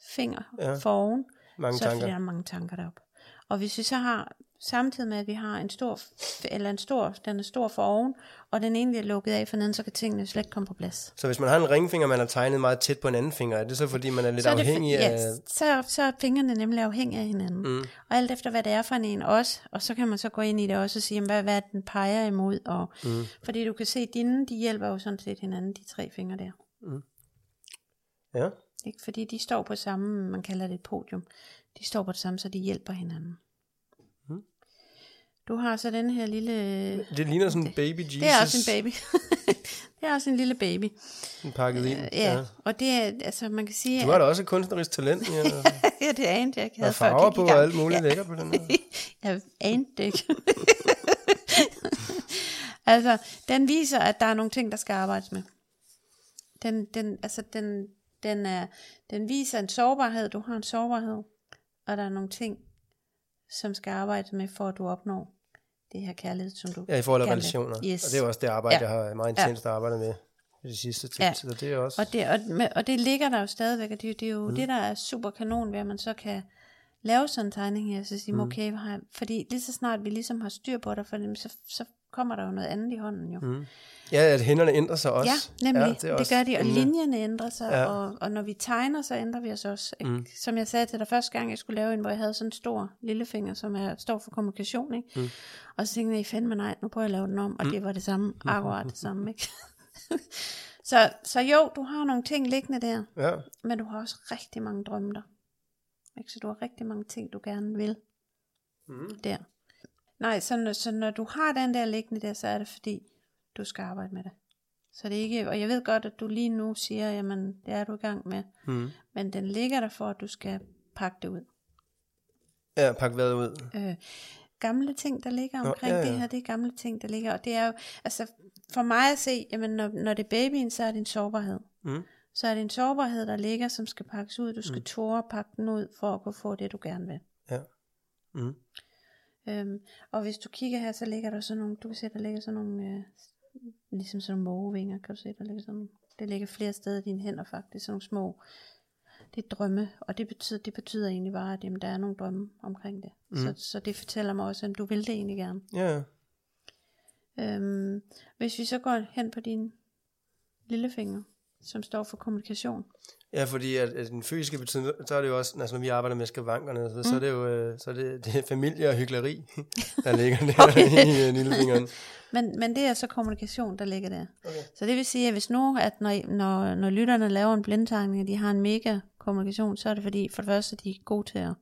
finger Ja. foroven, Mange så er tanker. fordi, der er mange tanker deroppe. Og hvis vi så har, samtidig med at vi har en stor, eller en stor, den er stor for oven, og den egentlig er lukket af for neden, så kan tingene slet ikke komme på plads. Så hvis man har en ringfinger, man har tegnet meget tæt på en anden finger, er det så fordi, man er lidt så er det, afhængig ja, af... så, så er fingrene nemlig afhængige af hinanden. Mm. Og alt efter, hvad det er for en også, og så kan man så gå ind i det også og sige, hvad, hvad den peger imod. Og, mm. Fordi du kan se, at dine, de hjælper jo sådan set hinanden, de tre fingre der. Ja. Ikke? Fordi de står på samme, man kalder det et podium, de står på det samme, så de hjælper hinanden. Du har så den her lille... Det ligner sådan en baby Jesus. Det er også en baby. det er også en lille baby. Den pakket ind. Ja, ja. og det er, altså man kan sige... Du har da også et kunstnerisk talent. Ja. ja, det anede jeg ikke er jeg farver på og alt muligt lækkert på den her. jeg anede det ikke. altså, den viser, at der er nogle ting, der skal arbejdes med. Den, den, altså, den, den, er, den viser en sårbarhed. Du har en sårbarhed. Og der er nogle ting, som skal arbejdes med, for at du opnår det her kærlighed, som du Ja, i forhold til relationer. Yes. Og det er også det arbejde, Ja. jeg har meget intenst arbejdet med de sidste tid. Ja. Så det er også... Og det, og, og det ligger der jo stadigvæk, og det, det er jo mm. det, der er super kanon ved, at man så kan lave sådan en tegning her, så sige, mm. okay, har jeg, fordi lige så snart vi ligesom har styr på det, for dem, så, så kommer der jo noget andet i hånden jo. Mm. Ja, at hænderne ændrer sig også. Ja, nemlig. Ja, det, det, også gør de, og spændende. linjerne ændrer sig, Ja. ja. og, og når vi tegner, så ændrer vi os også. Ikke? Mm. Som jeg sagde til dig første gang, jeg skulle lave en, hvor jeg havde sådan en stor lillefinger, som er, står for kommunikation. Ikke? Mm. Og så tænkte jeg, fandme nej, nu prøver jeg at lave den om, og mm. det var det samme, akkurat det samme. Ikke? så, så jo, du har nogle ting liggende der, Ja, men du har også rigtig mange drømme der. Ikke? Så du har rigtig mange ting, du gerne vil. Mm. Der. Nej, så når, så når du har den der liggende der, så er det fordi, du skal arbejde med det. Så det er ikke, og jeg ved godt, at du lige nu siger, jamen det er du i gang med. Mm. Men den ligger der for, at du skal pakke det ud. ja pak hvad ud. Øh, gamle ting, der ligger Nå, omkring ja, ja. det her, det er gamle ting, der ligger. Og det er jo, altså for mig at se, jamen når, når det er babyen, så er det en sårbarhed. Mm. Så er det en sårbarhed, der ligger, som skal pakkes ud. Du skal mm. tåre pakke den ud, for at kunne få det, du gerne vil. Ja. Mm. Øhm, og hvis du kigger her, så ligger der sådan nogle, du kan se, der ligger sådan nogle, øh, ligesom sådan nogle mågevinger, kan du se, der ligger sådan nogle, det ligger flere steder i dine hænder faktisk, sådan nogle små, det er drømme, og det betyder, det betyder egentlig bare, at jamen, der er nogle drømme omkring det. Mm. Så, så det fortæller mig også, at du vil det egentlig gerne. Ja, Øhm, hvis vi så går hen på din lillefinger, som står for kommunikation, ja fordi at, at den fysiske betydning, så er det jo også, altså når vi arbejder med skavankerne, så, mm. så er det jo øh, så er det, det er familie og hyggeleri, der ligger der Okay. i øh, lillefingeren. Men, men det er så kommunikation, der ligger der. Okay. Så det vil sige, at hvis nu, at når, når, når lytterne laver en blindtegning, og de har en mega kommunikation, så er det fordi, for det første, de er gode til at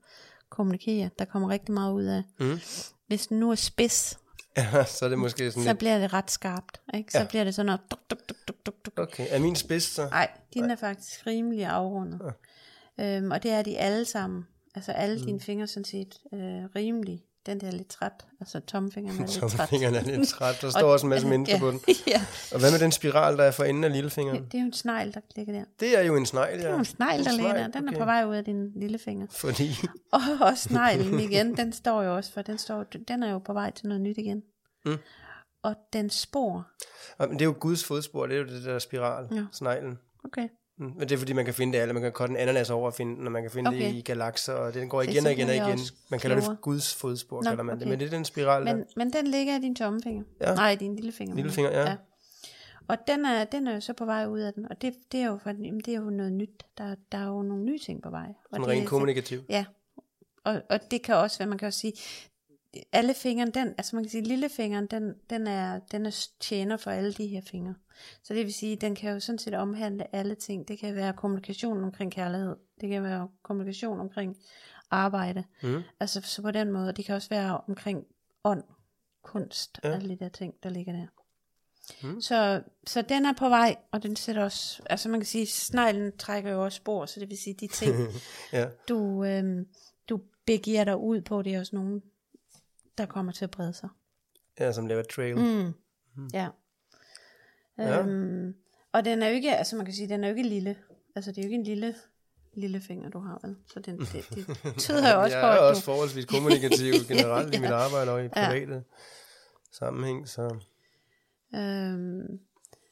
kommunikere. Der kommer rigtig meget ud af. Mm. Hvis den nu er spids, så er det måske sådan så lidt, bliver det ret skarpt. Ikke? Så Ja. ja. bliver det sådan noget... Duk, duk, duk, duk, duk, duk. okay, er min spids så? Nej, din er faktisk rimelig afrundet. Øhm, og det er de alle sammen. Altså alle mm. dine fingre sådan set øh, rimelig den der er lidt træt. Altså tommelfingeren er lidt træt. Tommelfingeren er lidt træt. Der står også en masse mennesker ja, på den. ja, Og hvad med den spiral, der er for enden af lillefingeren? det er jo en snegl, der ligger der. Det er jo en snegl, ja. Det er jo en snegl, der ligger der. Den er okay. på vej ud af din lillefinger. Fordi, Og også sneglen igen, den står jo også for, den, står, den er jo på vej til noget nyt igen. Mm. Og den spor, Og, men det er jo Guds fodspor, det er jo det der spiral, Ja. sneglen. okay. Men det er fordi, man kan finde det alle. Man kan korte en ananas over og finde den, og man kan finde okay. Det i galakser, og den går Det igen og igen og igen. Man kalder det. Guds fodspor, Nå, kalder man det. okay. Men det er den spiral, der. men, men den ligger i din tommelfinger. Ja. Nej, i din lillefinger. Lillefinger, jeg. ja. Og den er, den er jo så på vej ud af den, og det, det, er, jo for, jamen, det er jo noget nyt. Der, der er jo nogle nye ting på vej. Og Sådan det er rent kommunikativ. Ja, og, og det kan også være, man kan også sige, alle fingeren, den, altså man kan sige, lillefingeren, den, den, er, den er tjener for alle de her fingre. Så det vil sige, den kan jo sådan set omhandle alle ting. Det kan være kommunikation omkring kærlighed. Det kan være kommunikation omkring arbejde. Mm. Altså så på den måde. Det kan også være omkring ånd, kunst, Ja. alle de der ting, der ligger der. Mm. Så, så den er på vej, og den sætter også, altså man kan sige, sneglen trækker jo også spor, så det vil sige, de ting, Ja. du, øhm, du begiver dig ud på, det er også nogen, der kommer til at brede sig. ja, som laver trail. Mm. Ja. Ja. Øhm, og den er jo ikke, altså man kan sige, den er jo ikke lille. Altså det er jo ikke en lille, lille finger, du har, vel? Så den, det, det tyder jo også jeg på, er at også du... forholdsvis kommunikativ generelt i mit Ja. arbejde og i private sammenhæng, så Øhm,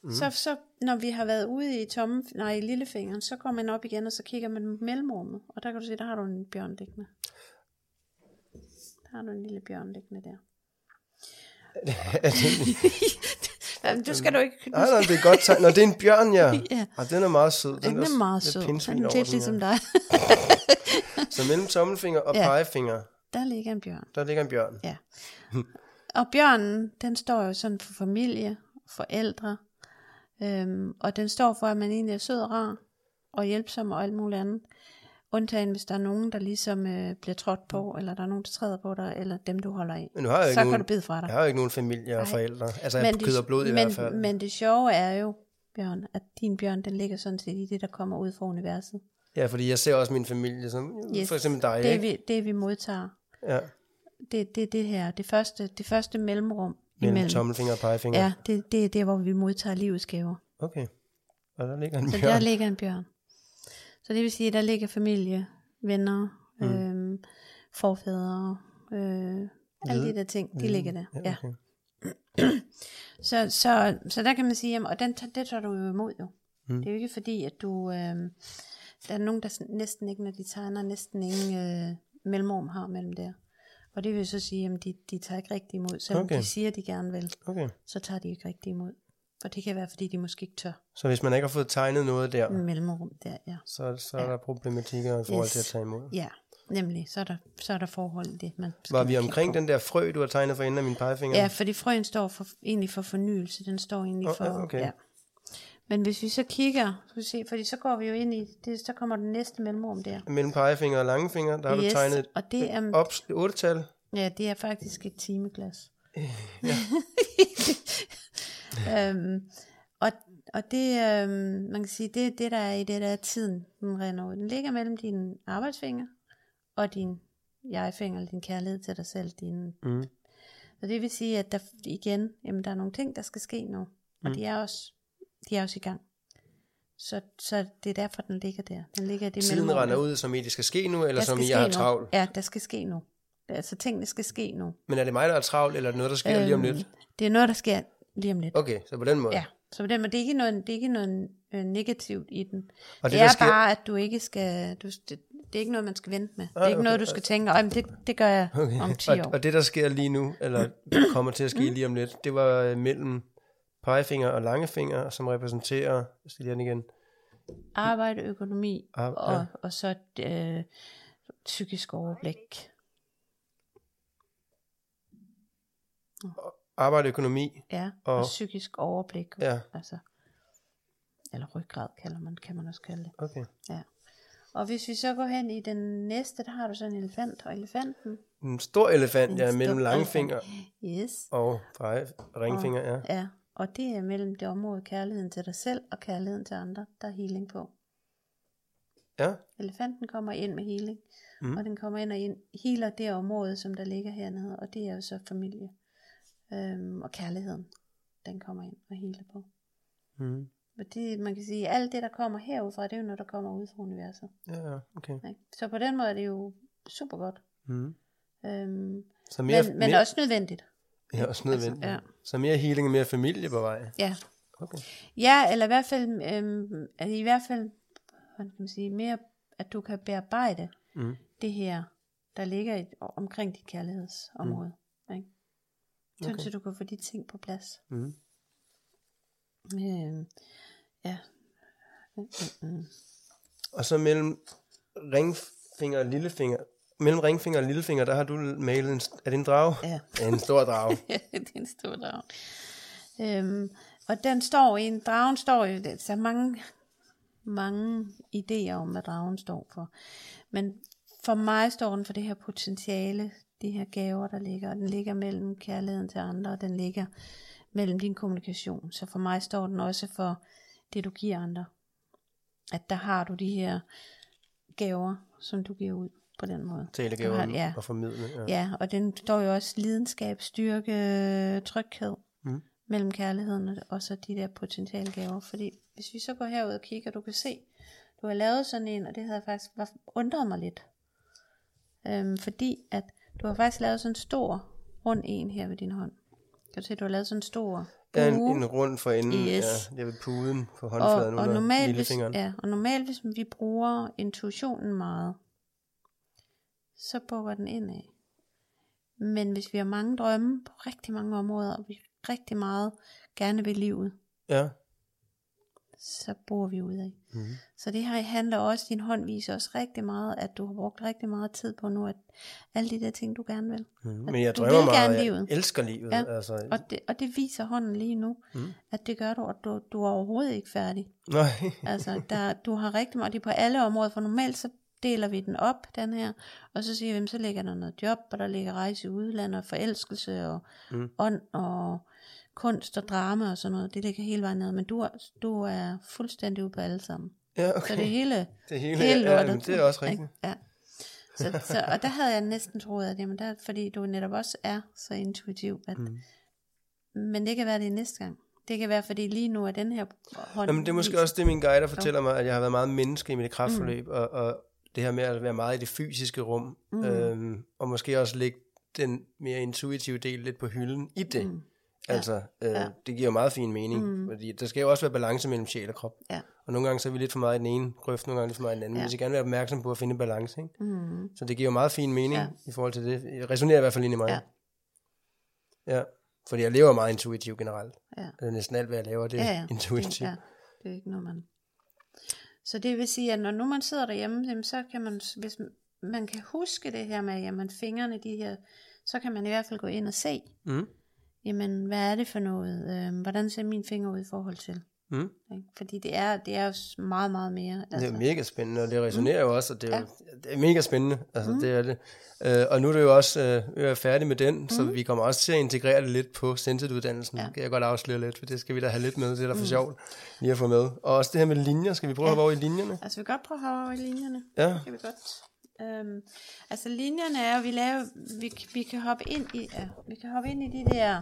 mm. så, så når vi har været ude i tomme, nej, i lillefingeren, så går man op igen, og så kigger man mellemrummet. Og der kan du se, der har du en bjørn liggende. Der har du en lille bjørn liggende der. Jamen, du skal du ikke... Nej, nej, det er godt tegn. Nå, det er en bjørn, ja. Ja. Og den er meget sød. Den er meget lidt sød. Den er lidt den, ligesom dig. Så mellem tommelfinger og Ja. pegefinger, Der ligger en bjørn. der ligger en bjørn. Ja. Og bjørnen, den står jo sådan for familie, forældre, øhm, og den står for, at man egentlig er sød og rar, og hjælpsom og alt muligt andet. Undtagen, hvis der er nogen, der ligesom øh, bliver trådt på, eller der er nogen, der træder på dig, eller dem, du holder af. Men har jeg Så ikke kan nogen, du bide fra dig. jeg har jo ikke nogen familie og forældre. Altså, jeg kød og blod i men, hvert fald. Men det sjove er jo, Bjørn, at din bjørn, den ligger sådan set i det, der kommer ud fra universet. Ja, fordi jeg ser også min familie som, Yes. for eksempel dig, Det, ikke? vi, det vi modtager, Ja, det, det er det her, det første, det første mellemrum mellem imellem. tommelfinger og pegefinger. Ja, det, det er der, hvor vi modtager livets gaver. Okay. Og der ligger en Så bjørn. der ligger en bjørn. Så det vil sige, der ligger familie, venner, mm. øhm, forfædre, øh, alle de der ting, de ligger der. Ja. okay. Så, så, så der kan man sige, jamen, og den, det tager du jo imod jo. Mm. Mm. Det er jo ikke fordi, at du, øh, der er nogen, der næsten ikke, når de tegner, næsten ingen øh, mellemrum har mellem der. Og det vil så sige, at de, de tager ikke rigtig imod, selvom okay. de siger, at de gerne vil, okay. så tager de ikke rigtig imod. For det kan være, fordi de måske ikke tør Så hvis man ikke har fået tegnet noget der, mellemrum der, ja. så, så er Ja. der problematikker i forhold Yes. til at tage imod. Ja, nemlig. Så er der, så er der forhold i det, man Var vi omkring på. den der frø, du har tegnet for enden af min pegefinger? Ja, fordi frøen står for, egentlig for fornyelse. Den står egentlig Åh, for... ja, okay. Ja. Men hvis vi så kigger, skal vi se, fordi så går vi jo ind i, det, så kommer den næste mellemrum der. Mellem pegefinger og langefinger, der har du tegnet et og det er, op, et otte-tal. ja, det er faktisk et timeglas. øhm, og, og det, øhm, man kan sige, det det, der er i det, der er tiden, den render ud. Den ligger mellem dine arbejdsfinger og din jegfinger, eller din kærlighed til dig selv. Din, Mm. Så det vil sige, at der igen, jamen, der er nogle ting, der skal ske nu. Og Mm. de, er også, de er også i gang. Så, så det er derfor, den ligger der. Den ligger det Tiden render der. ud, som i det skal ske nu, eller som i jeg har travlt. Ja, der skal ske nu. Altså tingene skal ske nu. Men er det mig, der er travlt, eller er det noget, der sker lige om lidt? Øhm, Det er noget, der sker lige om lidt. Okay, så på den måde. Ja, så på den måde, det er ikke noget, det er ikke noget øh, negativt i den. Og Og det, det, er sker- bare, at du ikke skal, du, det, det er ikke noget, man skal vente med. Det er Ah, ikke okay. noget, du skal tænke, "Ej, men det, det gør jeg Okay. om 10 og, år. og det, der sker lige nu, eller kommer til at ske lige om lidt, det var øh, mellem pegefinger og langefinger, som repræsenterer, have den igen, Arbejde, økonomi Ah, og, ja. og så øh, psykisk overblik. Arbejde, økonomi, Ja, og, Og- og psykisk overblik. ja, Altså, eller ryggrad kalder man, kan man også kalde det. okay. Og hvis vi så går hen i den næste, der har du så en elefant, og elefanten, En stor elefant, En ja, mellem langefinger yes, og pege, ringfinger, ja. ja, og det er mellem det område kærligheden til dig selv og kærligheden til andre, der er healing på. Ja, Elefanten kommer ind med healing, mm. og den kommer ind og ind, healer det område, som der ligger hernede, og det er jo så familie øhm, og kærligheden, den kommer ind og healer på. mm. Og det, man kan sige, alt det, der kommer herudfra, det er jo noget, der kommer ud fra universet. ja, okay. Ikke? Så på den måde er det jo super godt. Mm. Øhm, Så mere, men, men mere, også nødvendigt. ja, også nødvendigt. Altså, ja. Så mere healing og mere familie på vej. Ja. Okay. Ja, eller i hvert fald, øhm, er det i hvert fald, hvad kan man sige, mere, at du kan bearbejde Mm. det her, der ligger i, omkring dit kærlighedsområde. Mm. Sådan, Okay. så du kan få de ting på plads. Mm. Øhm, ja. Mm, mm, mm. Og så mellem ringfinger og lillefinger, mellem ringfinger og lillefinger, der har du malet en, er det en drage? Ja. Ja, en stor drage. det er en stor drag. Øhm, og den står i en, dragen står i, der er mange, mange idéer om, hvad dragen står for. Men for mig står den for det her potentiale, de her gaver, der ligger. Og den ligger mellem kærligheden til andre, og den ligger mellem din kommunikation. Så for mig står den også for det, du giver andre. At der har du de her gaver, som du giver ud på den måde. Talegaver har- ja. og formidle. Ja. Ja, og den står jo også lidenskab, styrke, tryghed Mm. mellem kærligheden og- så de der potentiale gaver. Fordi hvis vi så går herud og kigger, du kan se, du har lavet sådan en, og det havde faktisk undret mig lidt. Øhm, fordi at du har faktisk lavet sådan en stor rund en her ved din hånd. Kan du se, du har lavet sådan en stor Ja, en, en rund for enden. Yes. Ja, det er ved puden på og, håndfladen og, under normalt, hvis, ja, og normalt, hvis vi bruger intuitionen meget, så bukker den indad. Men hvis vi har mange drømme på rigtig mange områder, og vi rigtig meget gerne vil livet, Ja. Så bruger vi ud af. Mhm. Så det her handler også, din hånd viser også rigtig meget, at du har brugt rigtig meget tid på nu, at alle de der ting, du gerne vil. Mm. Men jeg drømmer meget, gerne og jeg livet. elsker livet. Ja. Altså, Og det, og det viser hånden lige nu, Mm. at det gør du, og du, du er overhovedet ikke færdig. nej. Altså, der, du har rigtig meget, det er på alle områder, for normalt så deler vi den op, den her, og så siger vi, så ligger der noget job, og der ligger rejse i udlandet, og forelskelse, og Mm. ånd, og kunst og drama og sådan noget, det ligger hele vejen ned, men du du er fuldstændig ude på alle sammen. Ja, Så okay. det hele, det hele, hele ja, lortet. jamen, det er også rigtigt. Ja. Så, så, og der havde jeg næsten troet, at jamen der, fordi du netop også er så intuitiv, at, Mm. men det kan være det næste gang. Det kan være, fordi lige nu er den her hånd... Jamen, det er måske også det, min guide fortæller mig, at jeg har været meget menneske i mit kraftforløb, mm. og, og det her med at være meget i det fysiske rum, mm. øhm, og måske også lægge den mere intuitive del lidt på hylden i det. Mm. Altså, øh, Ja. det giver jo meget fin mening, mm. fordi der skal jo også være balance mellem sjæl og krop. Ja. Og nogle gange så er vi lidt for meget i den ene grøft, nogle gange lidt for meget i den anden. Ja. Vi skal gerne være opmærksom på at finde balance. Ikke? Mm. Så det giver jo meget fin mening ja. I forhold til det. Det resonerer i hvert fald ind i mig. Ja. ja. Fordi jeg lever meget intuitivt generelt. Ja. Det er næsten alt, hvad jeg laver, det er Ja, ja. intuitivt. Ja, det er ikke noget, man... Så det vil sige, at når nu man sidder derhjemme, jamen, så kan man, hvis man kan huske det her med, jamen fingrene, de her, så kan man i hvert fald gå ind og se, Mm. jamen hvad er det for noget, øhm, hvordan ser min finger ud i forhold til, Mm. fordi det er, det er jo meget, meget mere. Det Altså, er mega spændende, og det resonerer mm. jo også, og det er, jo, Ja. det er mega spændende. Altså, mm. det er det. Øh, og nu er det jo også, øh, vi færdige med den, mm. så vi kommer også til at integrere det lidt på Sensit-uddannelsen. Ja. Ja. Kan jeg godt afsløre lidt, for det skal vi da have lidt med, det er da for mm. sjovt lige at få med. Og også det her med linjer, skal vi prøve ja. at hoppe over i linjerne? altså vi kan godt prøve at have over i linjerne. Ja, Det kan vi godt. Øhm, altså linjerne er, vi laver, vi, vi kan hoppe ind i, ja, vi kan hoppe ind i de der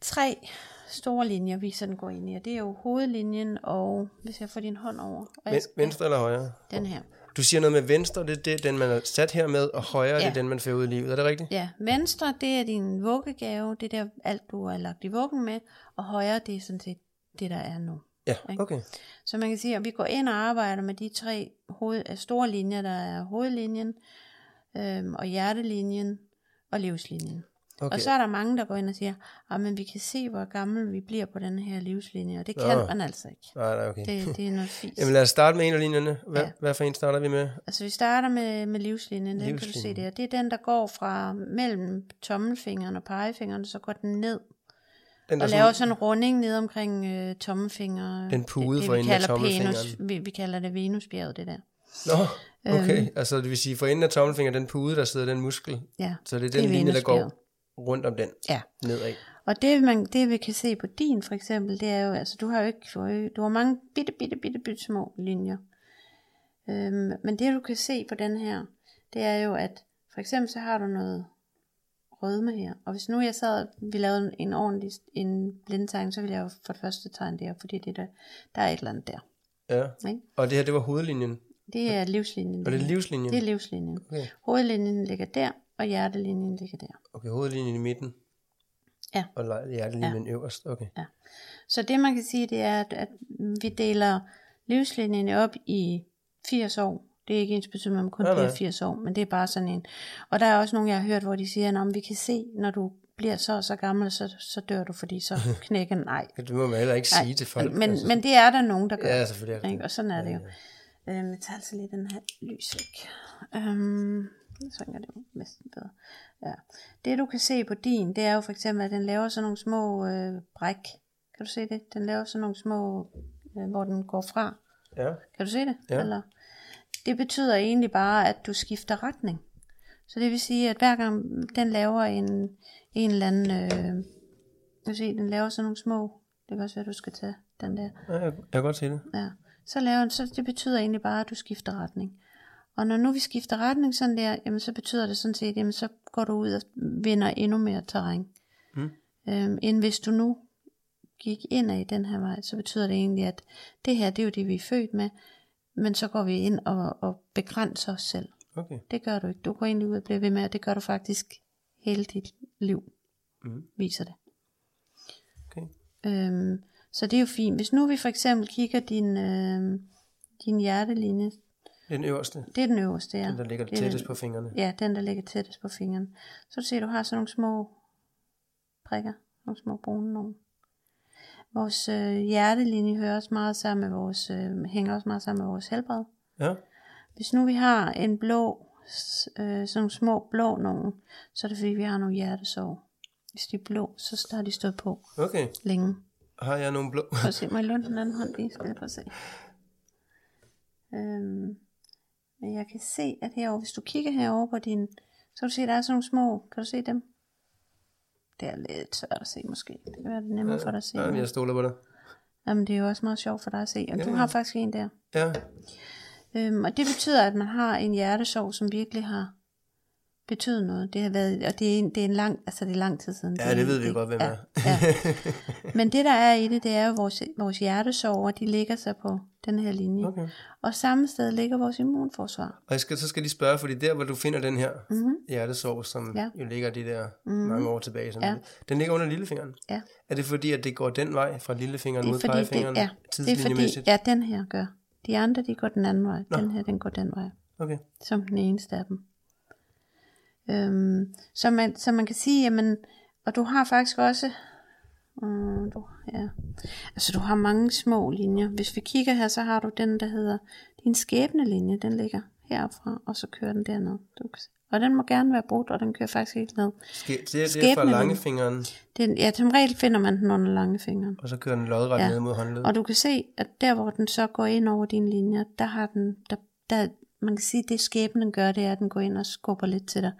tre store linjer, vi sådan går ind i, og det er jo hovedlinjen, og hvis jeg får din hånd over, og Ven, skal, venstre eller højre? den her. Du siger noget med venstre, det er det, den man er sat her med, og højre, ja. det er den, man fører ud i livet. Er det rigtigt? Ja, venstre, det er din vuggegave, det er der alt, du har lagt i vuggen med, og højre, det er sådan set det, der er nu. Ja, Ikke? okay. Så man kan sige, at vi går ind og arbejder med de tre hoved, øh, store linjer, der er hovedlinjen, øhm, og hjertelinjen, og livslinjen. Okay. Og så er der mange, der går ind og siger, at men vi kan se, hvor gammel vi bliver på den her livslinje, og det kan Nå. man altså ikke. Nej, nej, okay. Det, det er noget fisk. Jamen lad os starte med en af linjerne. Hvad, ja. Hvad for en starter vi med? Altså vi starter med, med livslinjen, den kan du se Livslinjen. der. Det er den, der går fra mellem tommelfingeren og pegefingeren, så går den ned Den, og laver sådan en runding ned omkring øh, tommelfinger. Den pude for vi enden af kalder tommelfingeren. Venus, vi, vi kalder det Venusbjerget, det der. Nå, okay. Øhm. altså det vil sige, for enden af tommelfinger, den pude, der sidder den muskel. Ja, Så det er Det er den linje, der går. Rundt om den, ja. nedad. Og det, man, det vi kan se på din for eksempel, det er jo, altså du har jo ikke, du har, jo- du har mange bitte, bitte, bitte, bitte små linjer. Øhm, men det du kan se på den her, det er jo, at for eksempel så har du noget rødme her. Og hvis nu jeg sad, vi lavede en ordentlig en blindtegning, så ville jeg jo for det første tegne det her, fordi det der, der er et eller andet der. Ja. Ikke? Og det her, det var hovedlinjen. Det er livslinjen. Og det er livslinjen? Det er livslinjen. Okay. Hovedlinjen ligger der, og hjertelinjen ligger der. Okay, hovedlinjen i midten. Ja. Og hjertelinjen ja. øverst. Okay. Så det man kan sige, det er, at, at vi deler livslinjen op i 80 år. Det er ikke ens betydning, at man kun Nej, bliver nej. 80 år, men det er bare sådan en. Og der er også nogle, jeg har hørt, hvor de siger, at vi kan se, når du bliver så og så gammel, så, så dør du, fordi så knækker. Nej, Det må man heller ikke sige til folk. men, altså. men det er der nogen, der gør. Ja, selvfølgelig Ikke? Og sådan er det jo. Øhm, jeg tager altså lige den her lys væk. Øhm, så er det jo næsten bedre. Ja. Det du kan se på din, det er jo for eksempel, at den laver sådan nogle små øh, bræk. Kan du se det? Den laver sådan nogle små, øh, hvor den går fra. Ja. Kan du se det? Ja. Eller? Det betyder egentlig bare, at du skifter retning. Så det vil sige, at hver gang den laver en, en eller anden, øh, du se, den laver sådan nogle små, det kan også være, du skal tage den der. ja jeg, jeg kan godt se det. Ja. Så laver den, så det betyder egentlig bare, at du skifter retning. Og når nu vi skifter retning sådan der, jamen så betyder det sådan set, jamen så går du ud og vinder endnu mere terræn. Mm. Øhm, end hvis du nu gik ind i den her vej, så betyder det egentlig, at det her, det er jo det, vi er født med, men så går vi ind og, og begrænser os selv. Okay. Det gør du ikke. Du går egentlig ud og bliver ved med, og det gør du faktisk hele dit liv, Mm. viser det. Okay. Øhm, så det er jo fint. Hvis nu vi for eksempel kigger din, øh, din hjertelinje, Den øverste. det er den øverste, ja. Den, der ligger Det er tættest den- på fingrene. Ja, den der ligger tættest på fingeren. Så du ser, du har sådan nogle små prikker, nogle små brune nogle. Vores øh, hjertelinje hører også meget sammen med vores, øh, hænger også meget sammen med vores helbred. Ja. Hvis nu vi har en blå, øh, sådan nogle små blå nogen, så er det fordi, vi har nogle hjertesår. Hvis de er blå, så har de stået på Okay. længe. Har jeg nogle blå? Prøv at se, må jeg låne den anden hånd lige, skal jeg prøve at se. Øhm, men jeg kan se, at herovre, hvis du kigger herover på din, så kan du se, at der er sådan nogle små, kan du se dem? Det er lidt svært at se måske. Det kan være det er nemmere for dig at se. Men jeg stoler på dig. Jamen det er jo også meget sjovt for dig at se, og Ja, du ja. har faktisk en der. Ja. Øhm, og det betyder, at man har en hjertesorg, som virkelig har betydet noget. Det har været, og det er en, det er en lang, altså det er lang tid siden. Ja, det ved vi godt, hvem ja, er. ja. Men det der er i det, det er jo vores, vores hjertesorger, de ligger sig på den her linje. Okay. Og samme sted ligger vores immunforsvar. Og jeg skal, så skal de spørge, fordi der, hvor du finder den her Mhm. hjertesorg, som Ja. jo ligger de der mange år tilbage, som Ja. den ligger under lillefingeren. Ja. Er det fordi, at det går den vej fra lillefingeren er mod pegefingeren? det, ja, det er fordi, ja, den her gør. De andre, de går den anden vej. Den her, den går den vej. Okay. Som den eneste af dem. Øhm, så, man, så man kan sige, jamen, og du har faktisk også, um, du, ja, altså du har mange små linjer. Hvis vi kigger her, så har du den, der hedder din skæbnelinje, den ligger herfra, og så kører den derned. Du kan se. Og den må gerne være brudt, og den kører faktisk helt ned. Ske, det, er- det er fra langefingeren, Den, ja, som regel finder man den under langefingeren. og så kører den lodret Ja. ned mod håndledet. Og du kan se, at der hvor den så går ind over dine linjer, der har den, der, der, man kan sige, det skæbnen gør, det er, at den går ind og skubber lidt til dig.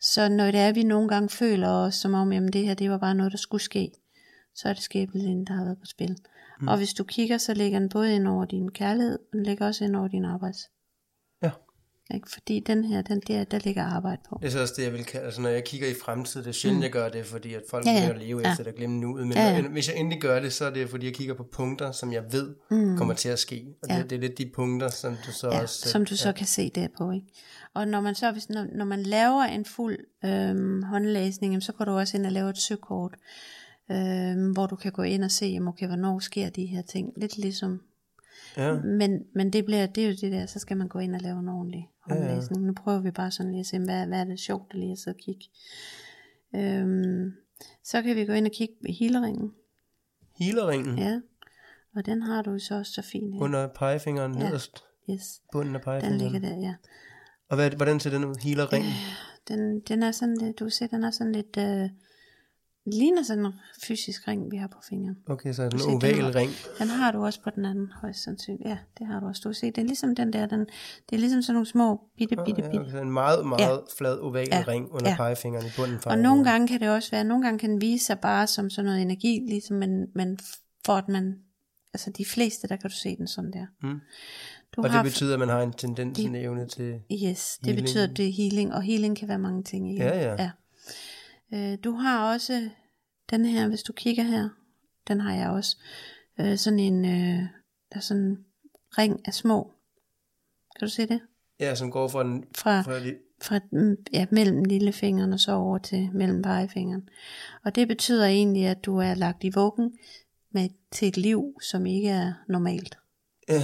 Så når det er, at vi nogle gange føler os, som om, jamen det her, det var bare noget, der skulle ske, så er det skæbnelinjen, der har været på spil. Mm. Og hvis du kigger, så ligger den både ind over din kærlighed, og den ligger også ind over din arbejds. Ja. Ikke? Fordi den her, den der, der ligger arbejde på. Det er så også det, jeg vil kalde, altså når jeg kigger i fremtiden, det er sjældent, jeg gør det, fordi at folk Mm. Ja, ja, at leve Ja. efter det og glemme nuet. Men Ja, ja. hvis jeg endelig gør det, så er det fordi, jeg kigger på punkter, som jeg ved mm. kommer til at ske. Og Ja. det, det er lidt de punkter, som du så ja, også... som du så kan se der på. Ikke? Og når man så hvis, når, når man laver en fuld øhm, håndlæsning, så går du også ind og laver et søkort, øhm, hvor du kan gå ind og se, jamen, okay, hvornår sker de her ting. Lidt ligesom, Ja, men, men det, bliver, det er jo det der, så skal man gå ind og lave en ordentlig Ja, ja. håndlæsning. Nu prøver vi bare sådan lige at se, hvad, hvad er det sjovt at lige at sidde og kigge. Øhm, så kan vi gå ind og kigge på healeringen. healerringen Ja, og den har du så også så fint her. under pegefingeren Ja. nederst. Yes, Bunden af den pegefingeren. ligger der, ja. Og hvad, hvordan ser den ud? Healerringen? Den, den er sådan lidt, du kan se, den er sådan lidt, øh, ligner sådan en fysisk ring, vi har på fingeren. Okay, så en oval ring. Den har du også på den anden, højst sandsynligt. Ja, det har du også. Du kan se, det er ligesom den der, den, det er ligesom sådan nogle små, bitte, bitte, Ja, bitte. okay, så en meget, meget flad oval Ja. ring under Ja. pegefingeren i bunden. Og nogle gange kan det også være, nogle gange kan den vise sig bare som sådan noget energi, ligesom, men, men for at man, altså de fleste, der kan du se den sådan der. Mm. Du Og har det betyder, at man har en tendens, det- en evne til... Yes, det Healing. betyder, at det er healing, og healing kan være mange ting. Ikke? Ja, ja. ja. Øh, du har også den her, hvis du kigger her, den har jeg også. Øh, sådan en, øh, der er sådan en ring af små. Kan du se det? Ja, som går fra den... Fra, Fra fra mm, ja, mellem lillefingeren og så over til mellem pegefingeren. Og det betyder egentlig, at du er lagt i vuggen med, til et liv, som ikke er normalt. ja,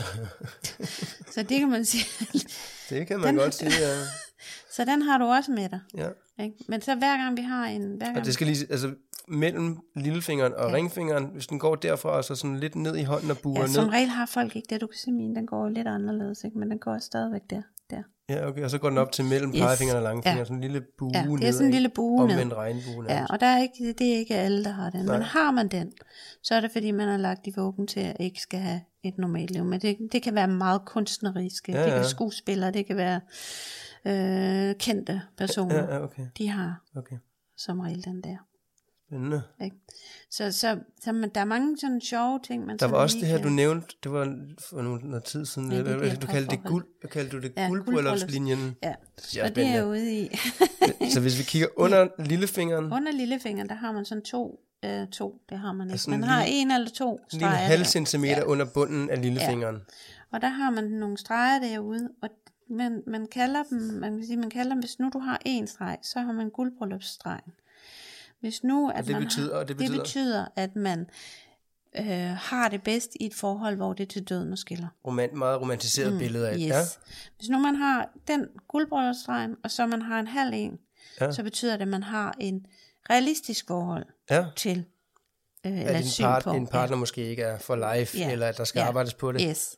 Så det kan man sige. det kan man Den- godt sige, ja. Så den har du også med dig. ja. Ikke? Men så hver gang vi har en... Hver gang, Og det skal lige... Altså, mellem lillefingeren og Ja. ja. ringfingeren, hvis den går derfra, og så sådan lidt ned i hånden og buer ja, ned. som regel har folk ikke det. Du kan se min, den går lidt anderledes, ikke? men den går stadigvæk der. der. Ja, okay, og så går den op til mellem Yes. pegefingeren og langfingeren, Ja. sådan en lille bue Ja, det er sådan en lille bue ned. Omvendt regnbue Ja, og der er ikke, det er ikke alle, der har den. Nej. Men har man den, så er det fordi, man har lagt i vågen til at ikke skal have et normalt liv. Men det, det kan være meget kunstneriske. Ja, Det kan ja. skuespillere, det kan være øh, kendte personer. Ja, ja, okay. De har okay. som regel den der. Spændende. Ikke? Så, så, så man, der er mange sådan sjove ting, man Der var også det her, kan- du nævnte, det var for nogle, noget tid siden, Ja, ja, det bliver du kaldte det guld, kaldte du det? Ja, Ja, Guldbryllupslinjen. Ja, Ja, og det er jeg ude i. Så hvis vi kigger under lillefingeren, Under lillefingeren, der har man sådan to, øh, to det har man ikke. Altså man en har lille- en eller to en streger halv der. centimeter under bunden af lillefingeren. Og der har man nogle streger derude, og man, man kalder dem, man kan sige, man kalder dem, hvis nu du har en streg, så har man guldbryllupsstregen. Hvis nu, at det man betyder- har, det det betyder- betyder, at man øh, har det bedst i et forhold, hvor det er til døden og skiller. Romant, meget romantiseret mm, billede af Yes. Ja, Hvis nu man har den guldbryllupsstregen, og så man har en halv en, Ja. så betyder det, at man har en realistisk forhold ja. til, øh, eller At et en, part, på. en partner måske ikke er for life, Ja. eller at der skal Ja. arbejdes på det. Yes.